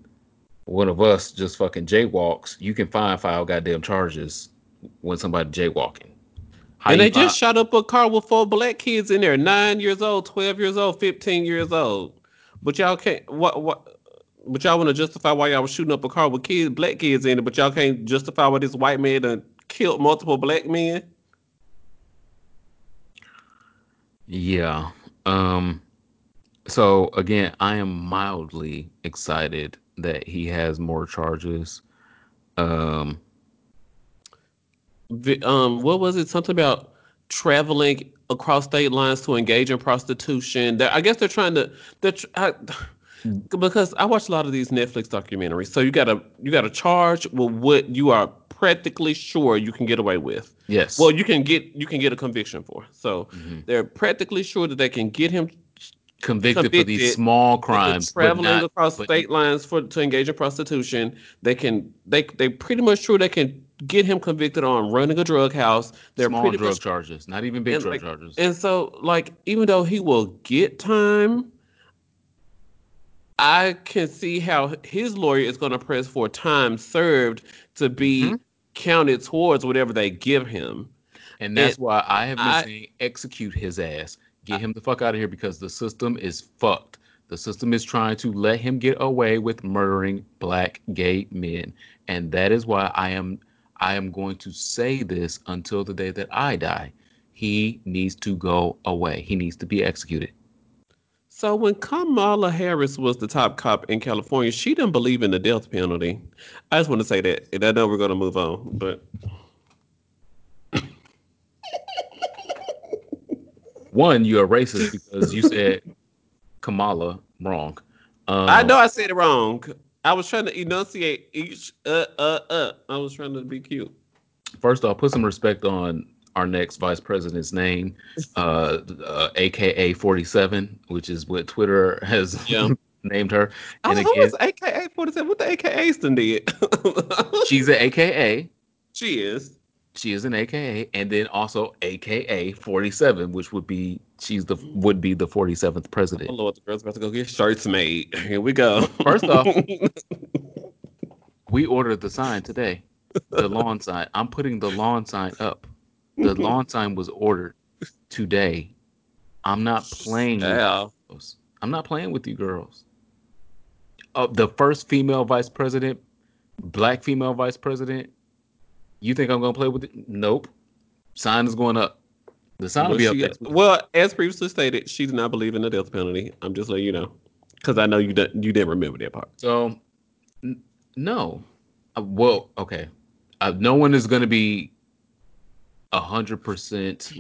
one of us just fucking jaywalks, you can find five goddamn charges when somebody jaywalking. How and they just find- shot up a car with four black kids in there, nine years old, twelve years old, fifteen years old. But y'all can't what what but y'all want to justify why y'all was shooting up a car with kids, black kids in it, but y'all can't justify why this white man done killed multiple black men. Yeah. Um so again, I am mildly excited that he has more charges. Um Vi- Um, what was it? Something about traveling across state lines to engage in prostitution. They're, I guess they're trying to. They're tr- I, because I watch a lot of these Netflix documentaries. So you gotta you gotta charge with what you are practically sure you can get away with. yes. Well, you can get you can get a conviction for. So Mhm. they're practically sure that they can get him convicted, for these small crimes, traveling not- across but- state lines for to engage in prostitution. They can they they pretty much true they can get him convicted on running a drug house. They're small drug much charges, not even big drug like, charges. and so like even though he will get time, I can see how his lawyer is going to press for time served to be Mhm. counted towards whatever they give him. And that's It- why I have been I- saying execute his ass. Get him the fuck out of here because the system is fucked. The system is trying to let him get away with murdering black gay men. And that is why I am I am going to say this until the day that I die. He needs to go away. He needs to be executed. So when Kamala Harris was the top cop in California, she didn't believe in the death penalty. I just want to say that. And I know we're going to move on, but One, you're a racist because you said Kamala wrong. Um, I know I said it wrong. I was trying to enunciate each uh uh uh. I was trying to be cute. First off, put some respect on our next vice president's name, uh, uh, AKA 47, which is what Twitter has Yeah. named her. I And was, again, was AKA 47? What the AKAs done did? she's an AKA. she is. She is an AKA, and then also AKA 47, which would be she's the would be the 47th president. Oh. Lord, the girl's about to go get shirts made. Here we go. First off- We ordered the sign today, the lawn sign. I'm putting the lawn sign up. The lawn sign was ordered today. I'm not playing. with yeah. I'm not playing with you girls. Uh, the first female vice president, black female vice president. You think I'm gonna play with it? Nope. Sign is going up. The sign will be up she- well, as previously stated, she did not believe in the death penalty. I'm just letting you know, because I know you didn't. You didn't remember that part. So, n- no. Uh, well, okay. Uh, no one is going to be a hundred percent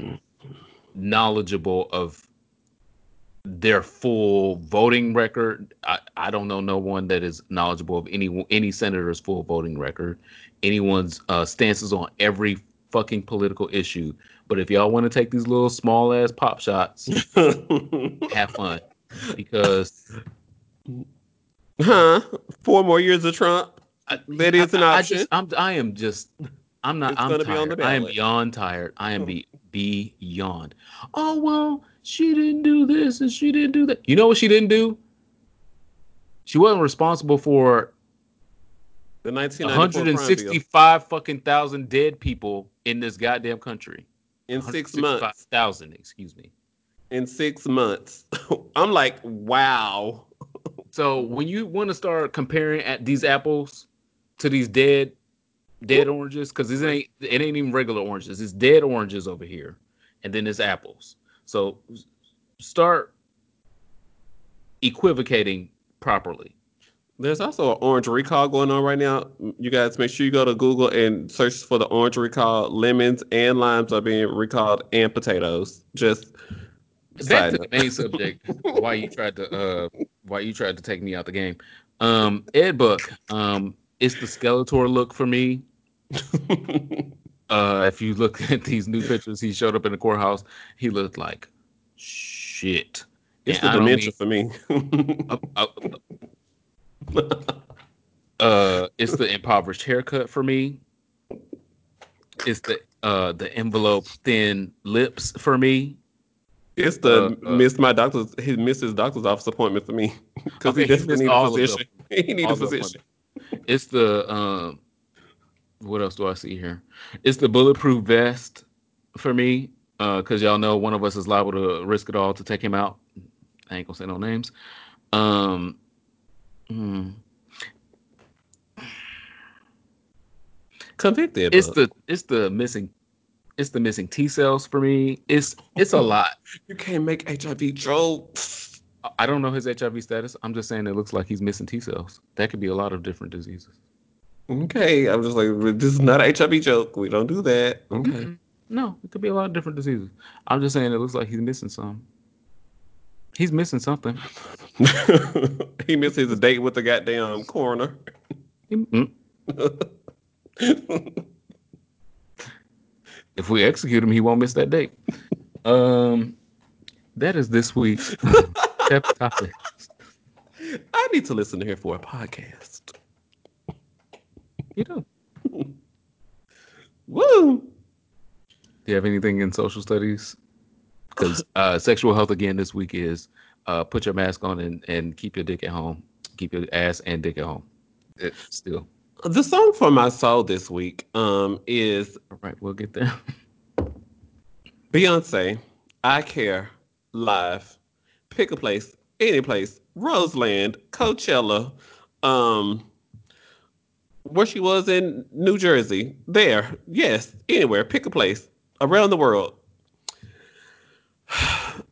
knowledgeable of their full voting record. I, I don't know no one that is knowledgeable of any any senator's full voting record, anyone's uh, stances on every fucking political issue. But if y'all want to take these little small ass pop shots, have fun because huh? Four more years of Trump. I- That is an I, I just, I'm, I am just, I'm not, It's I'm gonna be on tired. I am beyond tired. I am be, beyond. Oh, well, she didn't do this and she didn't do that. You know what she didn't do? She wasn't responsible for The 1994 165 fucking thousand dead people in this goddamn country. in six months. 165,000, excuse me. In six months, I'm like, wow. So when you want to start comparing at these apples to these dead dead oranges, because this ain't it ain't even regular oranges, it's dead oranges over here, and then it's apples. So start equivocating properly. There's also an orange recall going on right now. You guys make sure you go to Google and search for the orange recall. Lemons and limes are being recalled, and potatoes. Just Back to the main subject. why you tried to uh why you tried to take me out the game. Um Ed Buck, um, it's the Skeletor look for me. Uh if you look at these new pictures, he showed up in the courthouse, he looked like shit. it's And the dementia for me. Uh, it's the impoverished haircut for me. It's the uh the envelope thin lips for me. It's the Uh, uh, missed my doctor's he missed his doctor's office appointment for me because Okay, he definitely missed need a physician. He need All a physician. It's the um what else do I see here? It's the bulletproof vest for me. Uh, cause y'all know one of us is liable to risk it all to take him out. I ain't gonna say no names. Um hmm. Convicted. it's the it's the missing it's the missing T cells for me. It's it's a lot. you can't make HIV jokes. I don't know his HIV status. I'm just saying it looks like he's missing T cells. That could be a lot of different diseases. Okay, I'm just like this is not a HIV joke. We don't do that. Okay. Mm-mm. No, it could be a lot of different diseases. I'm just saying it looks like he's missing some. He's missing something. he missed his date with the goddamn coroner. Mm. If we execute him, he won't miss that date. Um, that is this week's topic. I need to listen to here for a podcast. You do. Woo! Do you have anything in social studies? Because uh, sexual health again this week is uh, put your mask on and, and keep your dick at home. Keep your ass and dick at home. It, still. The song for my soul this week um is All right, we'll get there. Beyonce, I Care, Live, Pick a Place, Any Place, Roseland, Coachella, um, where she was in New Jersey, there, yes, anywhere, pick a place, around the world.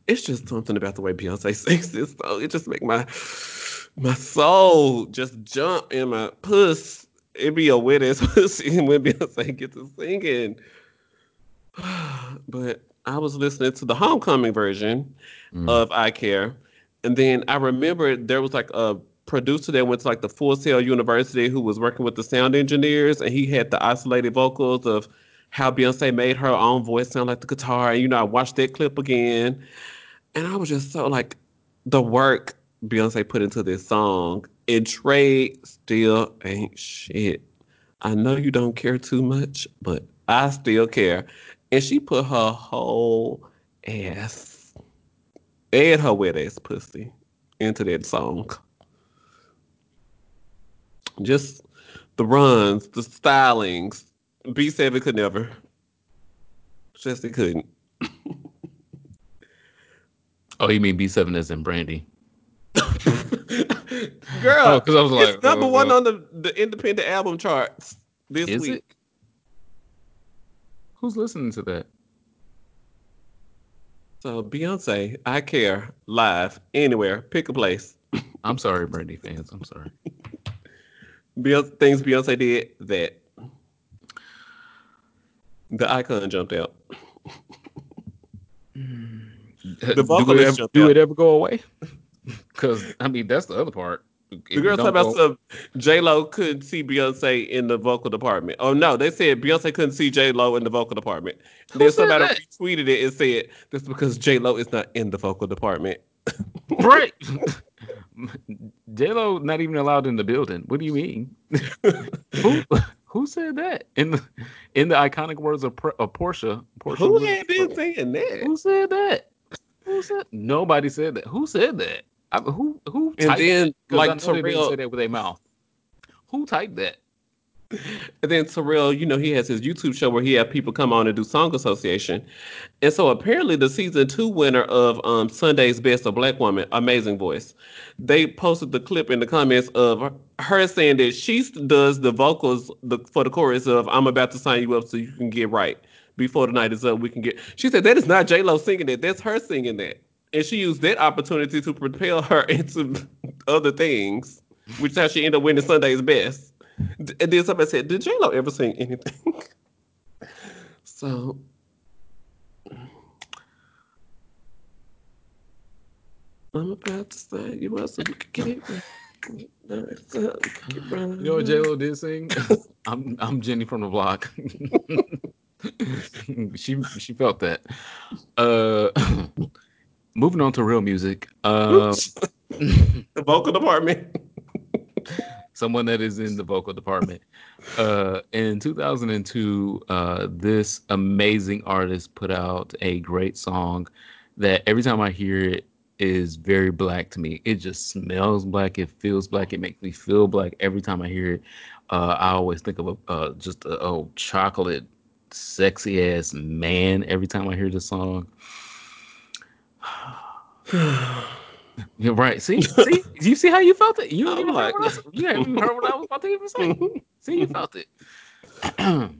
It's just something about the way Beyonce sings this song. It just make my my soul just jump in my puss. It be a wet ass pussy when Beyonce gets to singing. but I was listening to the homecoming version Mm. of I Care. And then I remember there was like a producer that went to like the Full Sail University who was working with the sound engineers and he had the isolated vocals of how Beyonce made her own voice sound like the guitar. And you know, I watched that clip again. And I was just so like the work Beyonce put into this song. And Trey still ain't shit. I know you don't care too much, but I still care. And she put her whole ass and her wet ass pussy into that song. Just the runs, the stylings. B7 could never. Just it couldn't. Oh, you mean B7 as in Brandy? Girl, Oh, 'cause I was like, it's number uh, one uh, on the, the independent album charts this Is week. it? Who's listening to that? So Beyonce, I care, live, anywhere, pick a place. I'm sorry, Brandy fans. I'm sorry. Beyonce, things Beyonce did that. The icon jumped out. Mm. do, it ever, jumped do out. it ever go away? Because I mean, that's the other part. The girl talking about some J Lo couldn't see Beyonce in the vocal department. Oh no, they said Beyonce couldn't see J Lo in the vocal department. Who then said somebody that? retweeted it and said that's because J Lo is not in the vocal department. right. Lo not even allowed in the building. What do you mean? who who said that in the in the iconic words of, of Porsha? Porsha Who had been saying that? Who said that? Who said? Nobody said that. Who said that? I, who who And typed then like Terrell, say that with their mouth. Who typed that? And then Terrell, you know, he has his YouTube show where he had people come on and do song association. And so apparently the season two winner of um, Sunday's Best a Black Woman, Amazing Voice, they posted the clip in the comments of her saying that she does the vocals the, for the chorus of I'm about to sign you up so you can get right. Before the night is up, we can get. She said that is not J Lo singing that. That's her singing that, and she used that opportunity to propel her into other things, which is how she ended up winning Sunday's Best. And then somebody said, "Did J Lo ever sing anything?" so, I'm about to say you up so we can get it. You know what J Lo did sing? I'm I'm Jenny from the block. she she felt that. Uh, moving on to real music. Uh, the vocal department. Someone that is in the vocal department. Uh, in 2002, uh, this amazing artist put out a great song that every time I hear it is very black to me. It just smells black. It feels black. It makes me feel black every time I hear it. Uh, I always think of a uh, just a oh, chocolate, sexy ass man every time I hear this song. You're right. See, see, you see how you felt it. You I'm even like- I, you even heard what I was about to even say. See, you felt it.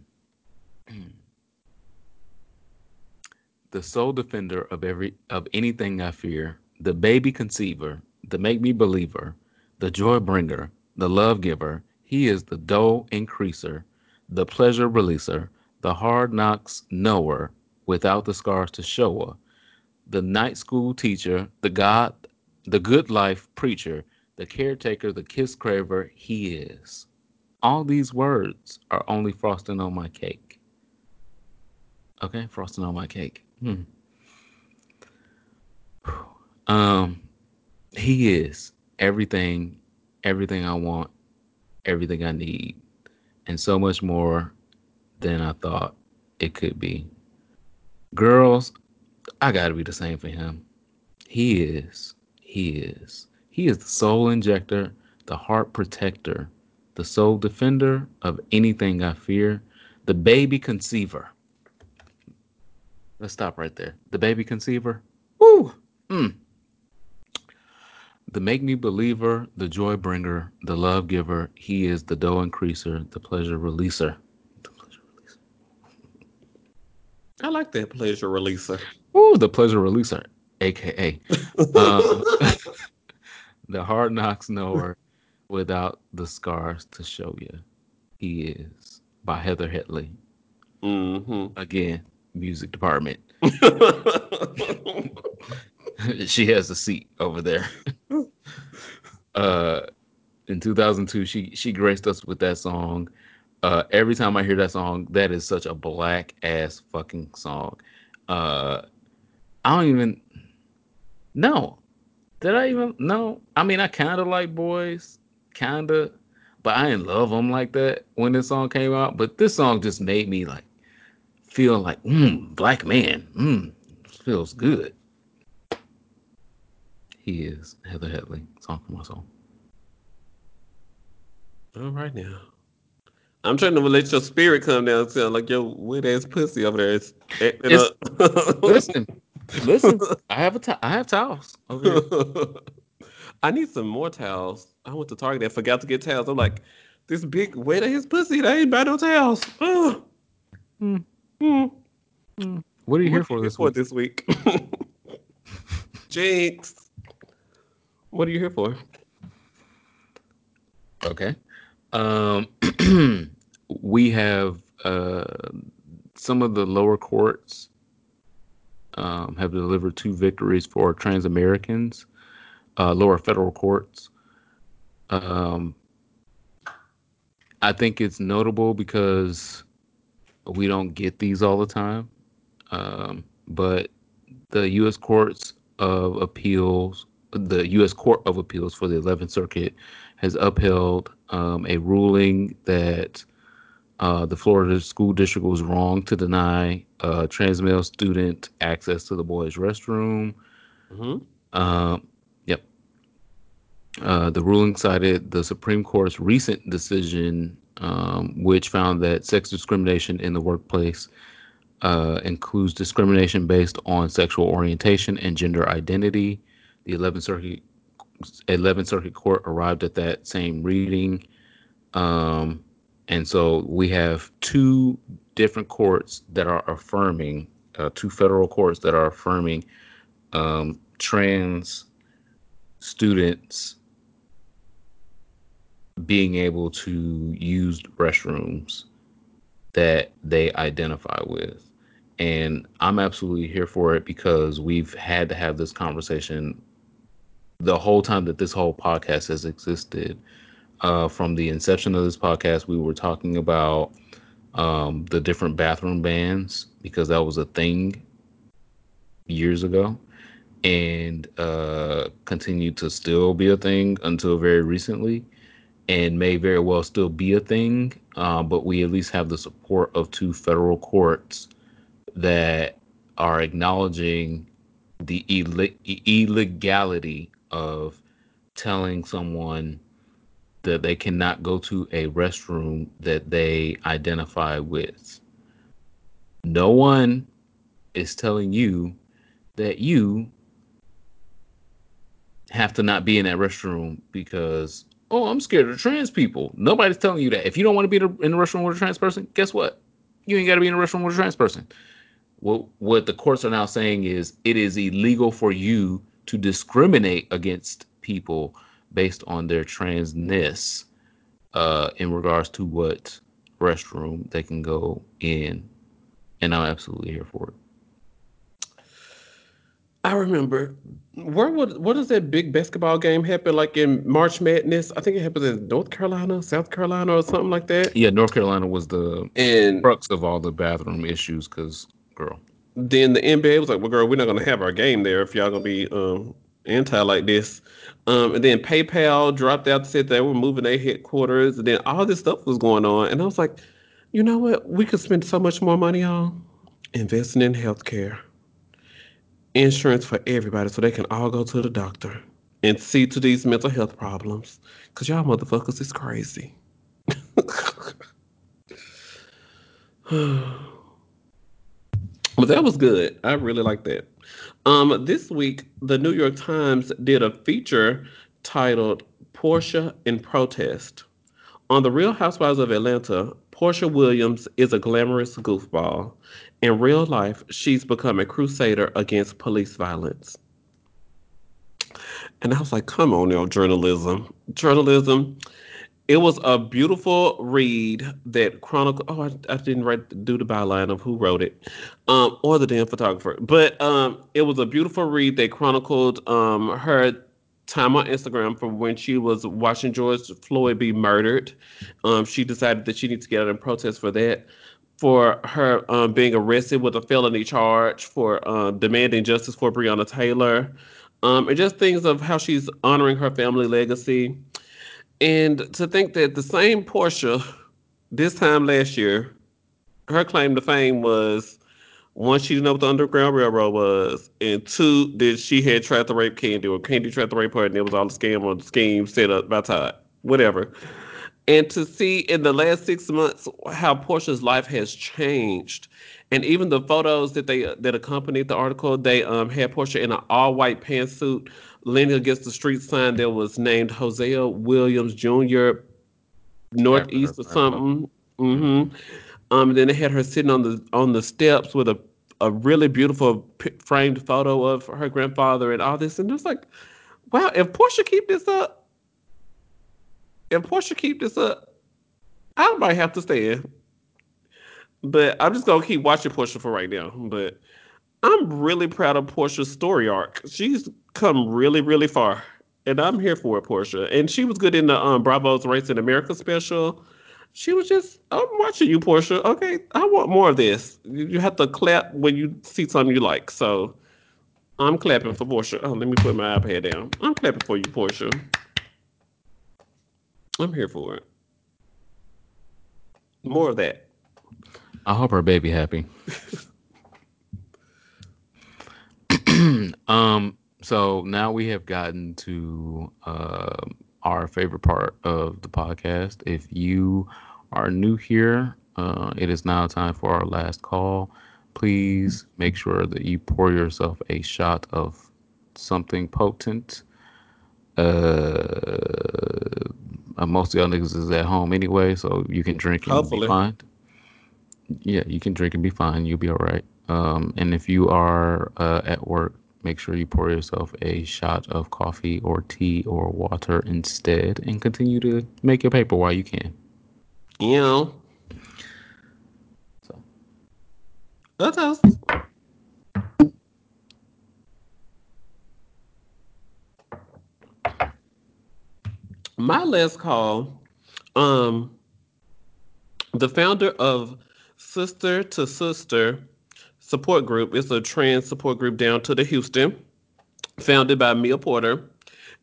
the sole defender of every of anything I fear, the baby conceiver, the make me believer, the joy bringer, the love giver. He is the dole increaser, the pleasure releaser, the hard knocks knower, without the scars to show her, the night school teacher, the God, the good life preacher, the caretaker, the kiss craver. He is. All these words are only frosting on my cake. Okay, frosting on my cake. Hmm. Um, he is everything, everything I want, everything I need, and so much more than I thought it could be. Girls, I gotta be the same for him. He is. He is. He is the soul injector, the heart protector, the soul defender of anything I fear, the baby conceiver. Let's stop right there. The baby conceiver. Woo! Mm. The make me believer, the joy bringer, the love giver. He is the dough increaser, the pleasure releaser. The pleasure releaser. I like that pleasure releaser. Woo! The pleasure releaser, aka um, the hard knocks knower without the scars to show you. He is by Heather Headley. hmm Again, music department. she has a seat over there. uh, in 2002, she she graced us with that song. Uh, every time I hear that song, that is such a black ass fucking song. Uh, I don't even no. Did I even no? I mean, I kind of like boys, kind of, but I didn't love them like that when this song came out. But this song just made me like feel like, mm, black man, mm, feels good. He is Heather Headley, song for my soul. All right now. I'm trying to let your spirit come down. Sound like your wet ass pussy over there is acting It's- up. Listen, listen, I have a to- I have towels over. I need some more towels. I went to Target and forgot to get towels. I'm like, this big wet ass pussy. They ain't buy no towels. Ugh. Hmm. Hmm. What are you here What for this for week? this week? Jinx. What are you here for? Okay. Um, we have uh, some of the lower courts um, have delivered two victories for trans Americans, uh, lower federal courts. Um, I think it's notable because we don't get these all the time. Um, but the U.S. Courts of Appeals, the U.S. Court of Appeals for the 11th Circuit, has upheld um, a ruling that uh, the Florida School District was wrong to deny a trans male student access to the boys' restroom. hmm Um, yep. Uh, the ruling cited the Supreme Court's recent decision, um, which found that sex discrimination in the workplace uh, includes discrimination based on sexual orientation and gender identity. The 11th Circuit, 11th Circuit Court arrived at that same reading. Um, and so we have two different courts that are affirming, uh, two federal courts that are affirming um, trans students being able to use restrooms that they identify with. And I'm absolutely here for it because we've had to have this conversation the whole time that this whole podcast has existed. Uh, from the inception of this podcast, we were talking about um, the different bathroom bans because that was a thing years ago and uh, continued to still be a thing until very recently. and may very well still be a thing. Uh, but we at least have the support of two federal courts that are acknowledging the Ill- illegality of telling someone that they cannot go to a restroom that they identify with. No one is telling you that you have to not be in that restroom because oh i'm scared of trans people. Nobody's telling you that. If you don't want to be in the restroom with a trans person guess what? You ain't got to be in the restroom with a trans person. What what the courts are now saying is it is illegal for you to discriminate against people based on their transness uh, in regards to what restroom they can go in, and I'm absolutely here for it. I remember where would what does that big basketball game happen like in March Madness? I think it happened in North Carolina, South Carolina, or something like that. Yeah, North Carolina was the And crux of all the bathroom issues because, girl, then the NBA was like, "Well, girl, we're not gonna have our game there if y'all gonna be um, anti like this." Um, and then PayPal dropped out, and said they were moving their headquarters, and then all this stuff was going on. And I was like, you know what? We could spend so much more money on investing in healthcare, insurance for everybody, so they can all go to the doctor and see to these mental health problems. Cause y'all motherfuckers is crazy. But that was good. I really like that. Um, this week, the New York Times did a feature titled Porsha in Protest. On The Real Housewives of Atlanta, Porsha Williams is a glamorous goofball. In real life, she's become a crusader against police violence. And I was like, come on now, journalism. Journalism it was a beautiful read that chronicle. Oh, I, I didn't write do the byline of who wrote it, um, or the damn photographer. But um, it was a beautiful read that chronicled um, her time on Instagram from when she was watching George Floyd be murdered. Um, she decided that she needs to get out and protest for that. For her um, being arrested with a felony charge for um, demanding justice for Breonna Taylor, um, and just things of how she's honoring her family legacy and to think that the same Porsha, this time last year, her claim to fame was one, she didn't know what the Underground Railroad was, and two, that she had tried to rape Kandi, or Kandi tried to rape her, and it was all a scam or scheme set up by Todd, whatever. And to see in the last six months how Porsha's life has changed, and even the photos that they that accompanied the article, they um, had Porsha in an all-white pantsuit leaning against the street sign that was named Hosea Williams Jr. Northeast or something. hmm Um, and then they had her sitting on the on the steps with a a really beautiful p- framed photo of her grandfather and all this, and it's like, wow, if Porsha keep this up, if Porsha keep this up, I might have to stand. But I'm just gonna keep watching Porsha for right now. But I'm really proud of Porsha's story arc. She's come really, really far, and I'm here for it, Porsha. And she was good in the um, Bravo's Race in America special. She was just, I'm watching you, Porsha. Okay, I want more of this. You have to clap when you see something you like. So I'm clapping for Porsha. Oh, let me put my iPad down. I'm clapping for you, Porsha. I'm here for it. More of that. I hope her baby happy. um, so now we have gotten to uh, our favorite part of the podcast. If you are new here, uh, it is now time for our last call. Please make sure that you pour yourself a shot of something potent. Uh, uh, most of y'all niggas is at home anyway, so you can drink and be fine. Yeah, you can drink and be fine. You'll be all right. Um, and if you are uh, at work, make sure you pour yourself a shot of coffee or tea or water instead and continue to make your paper while you can. You know, So, that's us. My last call, um, the founder of Sister to Sister support group is a trans support group down to the Houston, founded by Mia Porter.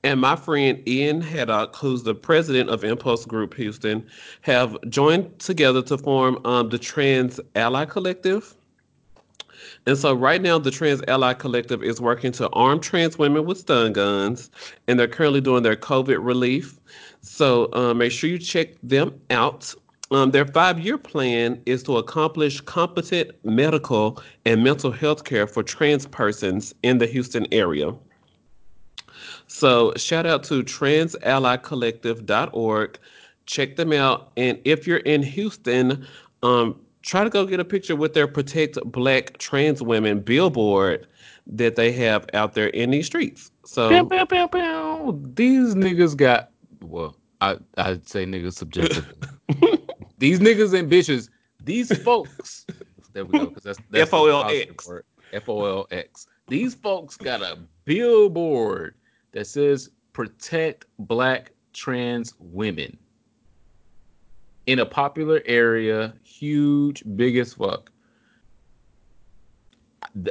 and my friend Ian Haddock, who's the president of Impulse Group Houston, have joined together to form um, the Trans Ally Collective. And so right now, the Trans Ally Collective is working to arm trans women with stun guns, and they're currently doing their COVID relief. So uh, make sure you check them out. Um, their five-year plan is to accomplish competent medical and mental health care for trans persons in the Houston area. So shout out to transallycollective.org. Check them out. And if you're in Houston, um, try to go get a picture with their Protect Black Trans Women billboard that they have out there in these streets. So Pew, pew, pew, pew. These niggas got well, I I'd say niggas subjectively. these niggas and bitches, these folks. There we go, because that's, that's the FOLX. F-O-L-X. These folks got a billboard that says protect black trans women in a popular area, huge, big as fuck.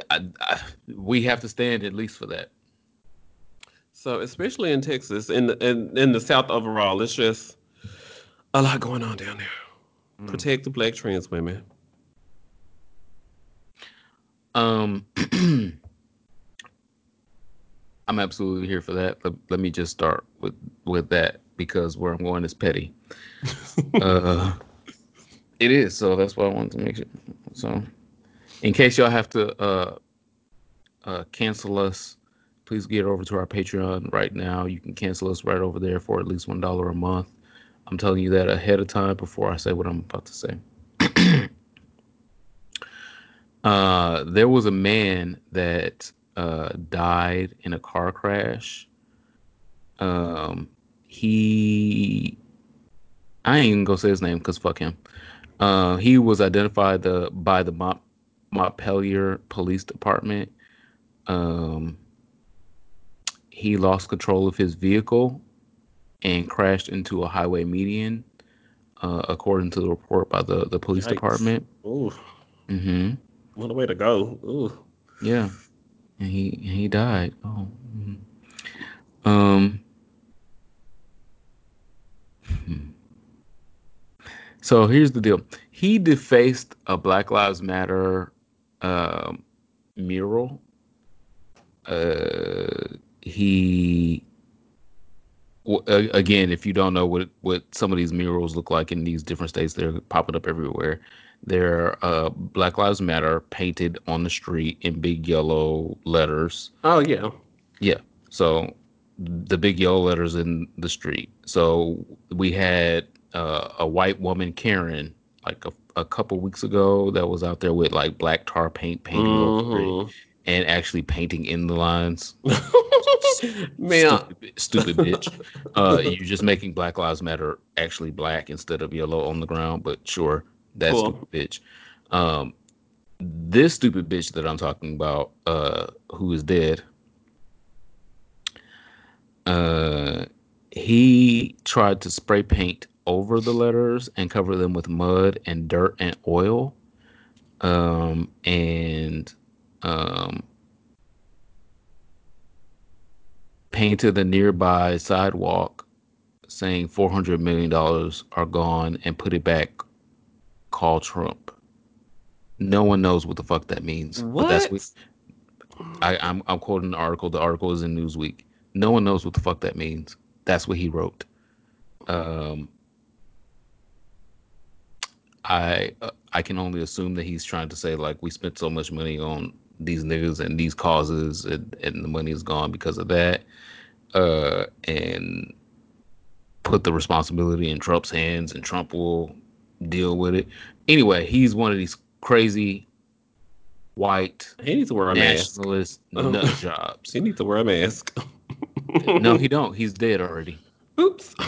I- I- we have to stand at least for that. So especially in Texas, in the, in in the South overall, it's just a lot going on down there. Mm. Protect the black trans women. Um, I'm absolutely here for that. Let, let me just start with with that because where I'm going is petty. uh, it is so. That's why I wanted to make sure. So, in case y'all have to uh, uh, cancel us, please get over to our Patreon right now. You can cancel us right over there for at least one dollar a month. I'm telling you that ahead of time before I say what I'm about to say. Uh, there was a man that uh, died in a car crash. Um, he, I ain't even gonna say his name because fuck him. Uh, he was identified the by the Mont, Montpelier Police Department. Um, he lost control of his vehicle and crashed into a highway median, uh, according to the report by the the police Yikes. department. Ooh, hmm what a way to go. Ooh. Yeah, and he he died. Oh, mhm. um. hmm. So here's the deal. He defaced a Black Lives Matter um, mural. Uh, he again, if you don't know what what some of these murals look like in these different states, they're popping up everywhere. They're uh, Black Lives Matter painted on the street in big yellow letters. Oh yeah. Yeah. So the big yellow letters in the street. So we had uh, a white woman, Karen, like a, a couple weeks ago, that was out there with like black tar paint painting over it Mhm. And actually painting in the lines. Man, Stupid, stupid bitch. Uh, you're just making Black Lives Matter actually black instead of yellow on the ground. But sure, that Cool. stupid bitch. Um, this stupid bitch that I'm talking about, uh, who is dead, uh, he tried to spray paint over the letters and cover them with mud and dirt and oil. Um, and um, painted the nearby sidewalk saying $400 million are gone and put it back, call Trump. No one knows what the fuck that means. But that's what I, I'm I'm quoting the article. The article is in Newsweek. No one knows what the fuck that means. That's what he wrote. Um, I uh, I can only assume that he's trying to say like we spent so much money on these niggas and these causes and, and the money is gone because of that. Uh, and put the responsibility in Trump's hands and Trump will deal with it. Anyway, he's one of these crazy white he needs to wear a mask. nationalist Oh. nut jobs. He needs to wear a mask. No, he don't. He's dead already. Oops. I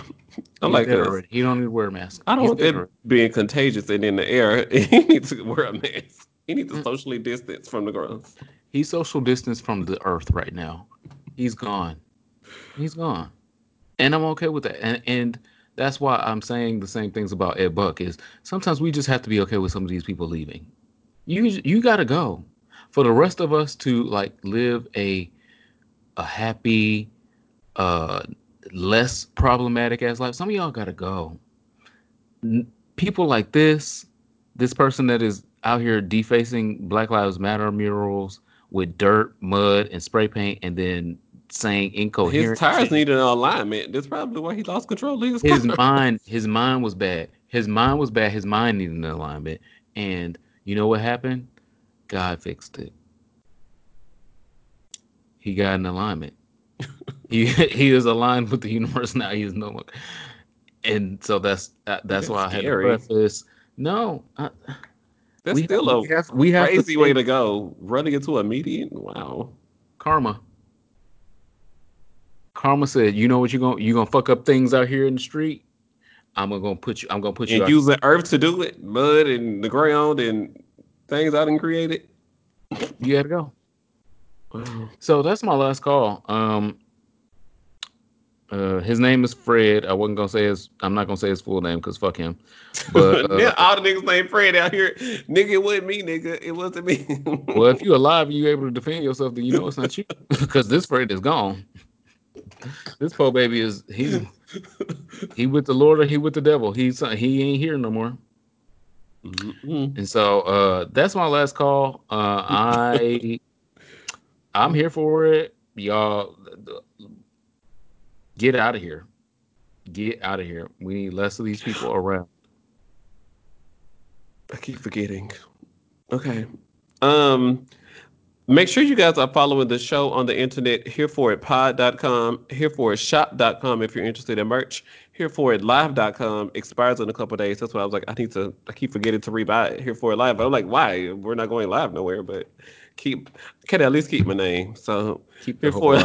He's like dead this. already. He don't need to wear a mask. I don't He's want it being contagious and in the air. He needs to wear a mask. He needs to Mm. socially distance from the ground. He's social distance from the earth right now. He's gone. He's gone. And I'm okay with that. And and that's why I'm saying the same things about Ed Buck is sometimes we just have to be okay with some of these people leaving. You you got to go. For the rest of us to like live a a happy uh less problematic as life. Some of y'all gotta go. N- people like this, this person that is out here defacing Black Lives Matter murals with dirt, mud, and spray paint, and then saying incoherent. His tires needed an alignment. That's probably why he lost control of his, his mind his mind was bad. His mind was bad. His mind needed an alignment. And you know what happened? God fixed it. He got an alignment. He he is aligned with the universe now. He is no longer. And so that's that, that's That's why i had to scary. preface. No I, That's we still have, a we have, we have crazy to way to go. Running into a median. Wow. karma karma said you know what you're gonna you're gonna fuck up things out here in the street i'm gonna put you i'm gonna put you And using earth to do it, mud and the ground and things I didn't create it. you gotta go So that's my last call. Um, uh, his name is Fred. I wasn't gonna say his. I'm not gonna say his full name because fuck him. But uh, all the niggas named Fred out here. Nigga, it wasn't me, nigga. It wasn't me. well, if you're alive and you're able to defend yourself, then you know it's not you because this Fred is gone. This poor baby is he he with the Lord or he with the devil. He's he ain't here no more. Mm-mm. And so uh, that's my last call. Uh, I I'm here for it. Y'all get out of here. Get out of here. We need less of these people around. I keep forgetting. Okay. Um make sure you guys are following the show on the internet here for it pod.com, here for it shop.com if you're interested in merch, here for it live.com expires in a couple days. That's why I was like, I need to I keep forgetting to rebuy it here for it live. I'm like, why? We're not going live nowhere, but keep can at least keep my name. So Keep here for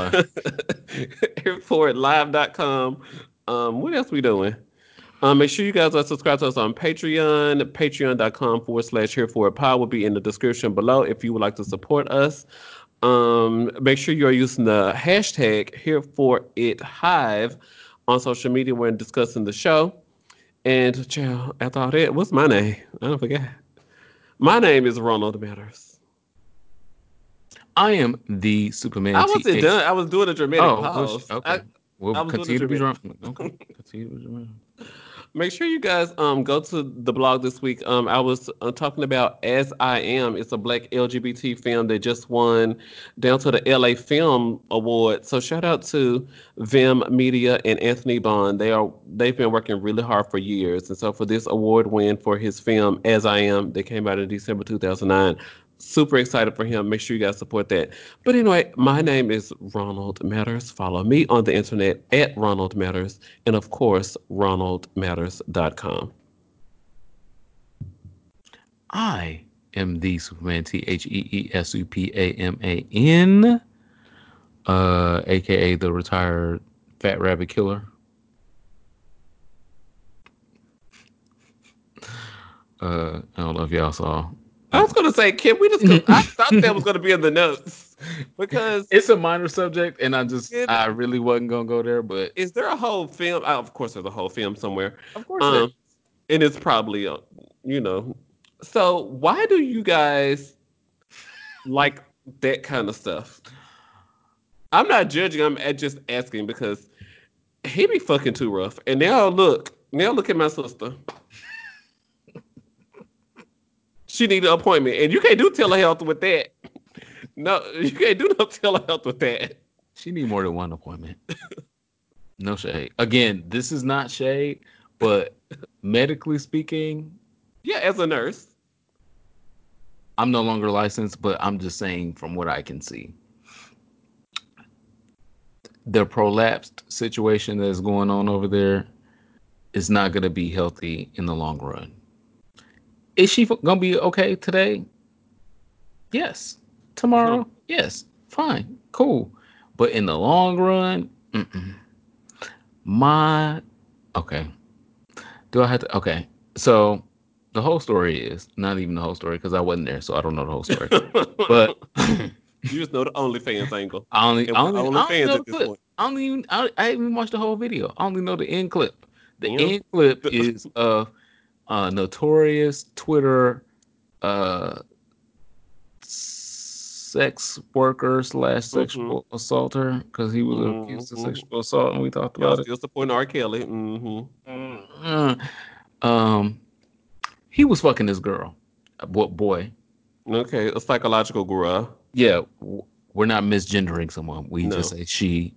here for it live.com. Um what else we doing? Um, make sure you guys are subscribed to us on Patreon. Patreon.com forward slash here for a pod will be in the description below if you would like to support us. Um, make sure you're using the hashtag here for it hive on social media when discussing the show. And child, after all that, what's my name? I don't forget. My name is Ronald Matters. I am the Superman. I wasn't TH. done. I was doing a dramatic Oh, pause. okay. I- we'll I continue to be drunk. Okay. Continue to be drunk. Make sure you guys um go to the blog this week. Um, I was uh, talking about As I Am. It's a black LGBT film that just won down to the LA Film Award. So shout out to Vim Media and Anthony Bond. They are they've been working really hard for years, and so for this award win for his film As I Am, that came out in December 2009. Super excited for him. Make sure you guys support that. But anyway, my name is Ronald Matters. Follow me on the internet at Ronald Matters and of course ronaldmatters.com. I am the Superman. T H E E S U P A M A N. Uh, aka the retired Fat Rabbit Killer. Uh, I don't know if y'all saw. I was gonna say, can we just? I thought that was gonna be in the notes because It's a minor subject, and I just It- I really wasn't gonna go there, but is there a whole film? Uh, of course, there's a whole film somewhere, of course, um, and it's probably uh, you know. So why do you guys like that kind of stuff? I'm not judging. I'm just asking because he be fucking too rough. And now look, now look at my sister. She need an appointment, and you can't do telehealth with that. No, you can't do no telehealth with that. she need more than one appointment. no shade. Again, this is not shade, but medically speaking, Yeah, as a nurse. I'm no longer licensed, but I'm just saying from what I can see. The prolapsed situation that is going on over there is not going to be healthy in the long run. Is she to be okay today? Yes. Tomorrow? Mm-hmm. Yes. Fine. Cool. But in the long run, mm-mm. my okay. Do I have to? Okay. So the whole story is not even the whole story because I wasn't there, so I don't know the whole story. But you just know the OnlyFans angle. I only, And I only, I only know at this clip. point. I don't even, I, I haven't even watched the whole video. I only know the end clip. The Yeah. end clip is of uh, notorious Twitter uh, sex worker slash sexual assaulter because he was accused of Mhm. sexual assault, and we talked about it. still supporting R. Kelly. hmm Mm. Um, he was fucking this girl, bo- boy. Okay, a psychological girl. Yeah, we're not misgendering someone. We No. just say she,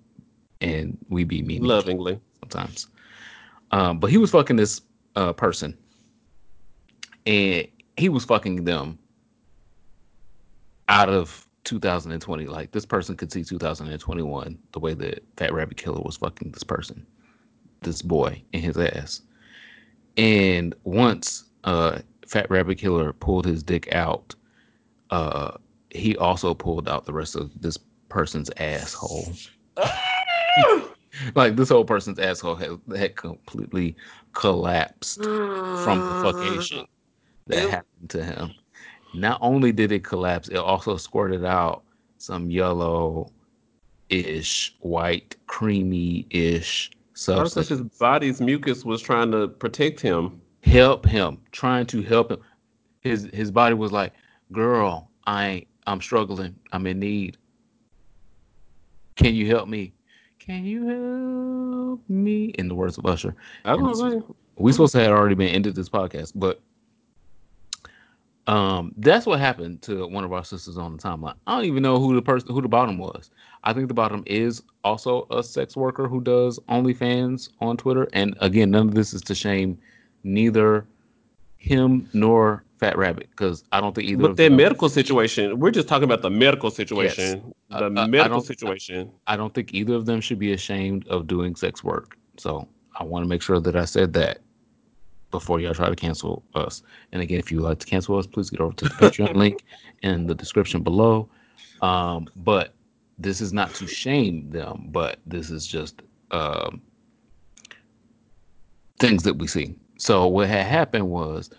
and we be meaning Lovingly. sometimes. Um, but he was fucking this uh, person, and he was fucking them out of 2020. Like this person could see 2021 the way that Fat Rabbit Killer was fucking this person, this boy in his ass. And once uh, Fat Rabbit Killer pulled his dick out, uh, he also pulled out the rest of this person's asshole. like this whole person's asshole had, had completely collapsed from the fuckation that happened to him. Not only did it collapse, it also squirted out some yellow ish, white, creamy ish substance. his body's mucus was trying to protect him. help him, trying to help him. His his body was like, "Girl, I I'm struggling. I'm in need. Can you help me? Can you help me?" In the words of Usher. I don't know. we supposed to have already been ended this podcast, but um, that's what happened to one of our sisters on the timeline. I don't even know who the person who the bottom was. I think the bottom is also a sex worker who does OnlyFans on Twitter. And again, none of this is to shame neither him nor Fat Rabbit because I don't think either. But their medical situation, we're just talking about the medical situation. Uh, The uh, medical don't- situation. I don't think either of them should be ashamed of doing sex work. So I want to make sure that I said that before y'all try to cancel us. And again, if you would like to cancel us, please get over to the Patreon link in the description below. Um, but this is not to shame them, but this is just um, things that we see. So what had happened was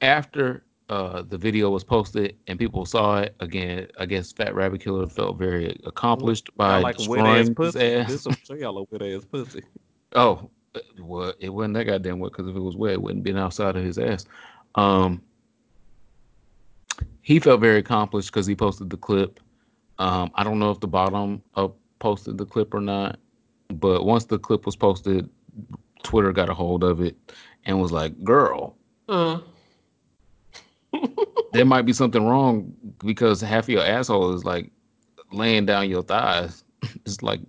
after uh, the video was posted and people saw it again, I guess Fat Rabbit Killer felt very accomplished by like wet ass destroying his ass. This will show y'all a wet ass pussy. Oh, well, it wasn't that goddamn wet because if it was wet, it wouldn't been outside of his ass. Um, he felt very accomplished because he posted the clip. Um, I don't know if the bottom up posted the clip or not, but once the clip was posted, Twitter got a hold of it and was like, "Girl, Uh, there might be something wrong because half of your asshole is like laying down your thighs. it's like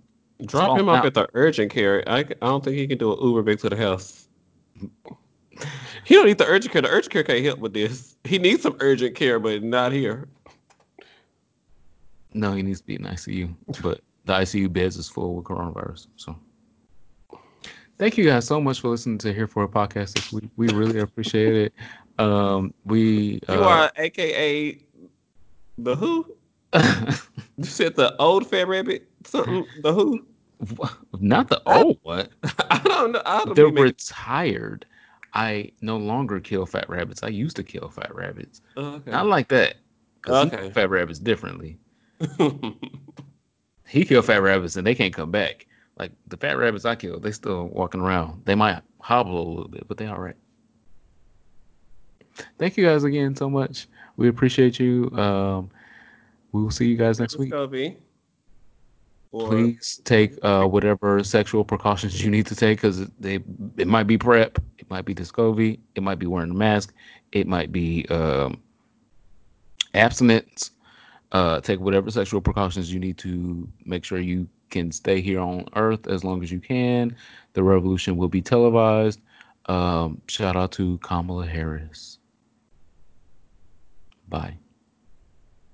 drop him off at the urgent care. I, I don't think he can do an Uber back to the house. He don't need the urgent care. The urgent care can't help with this. He needs some urgent care, but not here. no, he needs to be in ICU, but the ICU beds is full with coronavirus. So, thank you guys so much for listening to Here for It Podcast this week. We really appreciate it. Um, we You uh, are AKA the who? You said the old fat rabbit? Something the who? not the old what? I don't know. I don't They're making, retired. I no longer kill fat rabbits. I used to kill fat rabbits. Oh, okay. Not like that. 'cause Okay. fat rabbits differently. He killed fat rabbits and they can't come back. Like the fat rabbits I killed, they still walking around. They might hobble a little bit, but they all right. Thank you guys again so much. We appreciate you. Um, we will see you guys next week. Or Please take uh, whatever sexual precautions you need to take because they it might be prep, it might be Descovy, it might be wearing a mask, it might be um, abstinence. Uh, take whatever sexual precautions you need to make sure you can stay here on Earth as long as you can. The revolution will be televised. Um, shout out to Kamala Harris. Bye.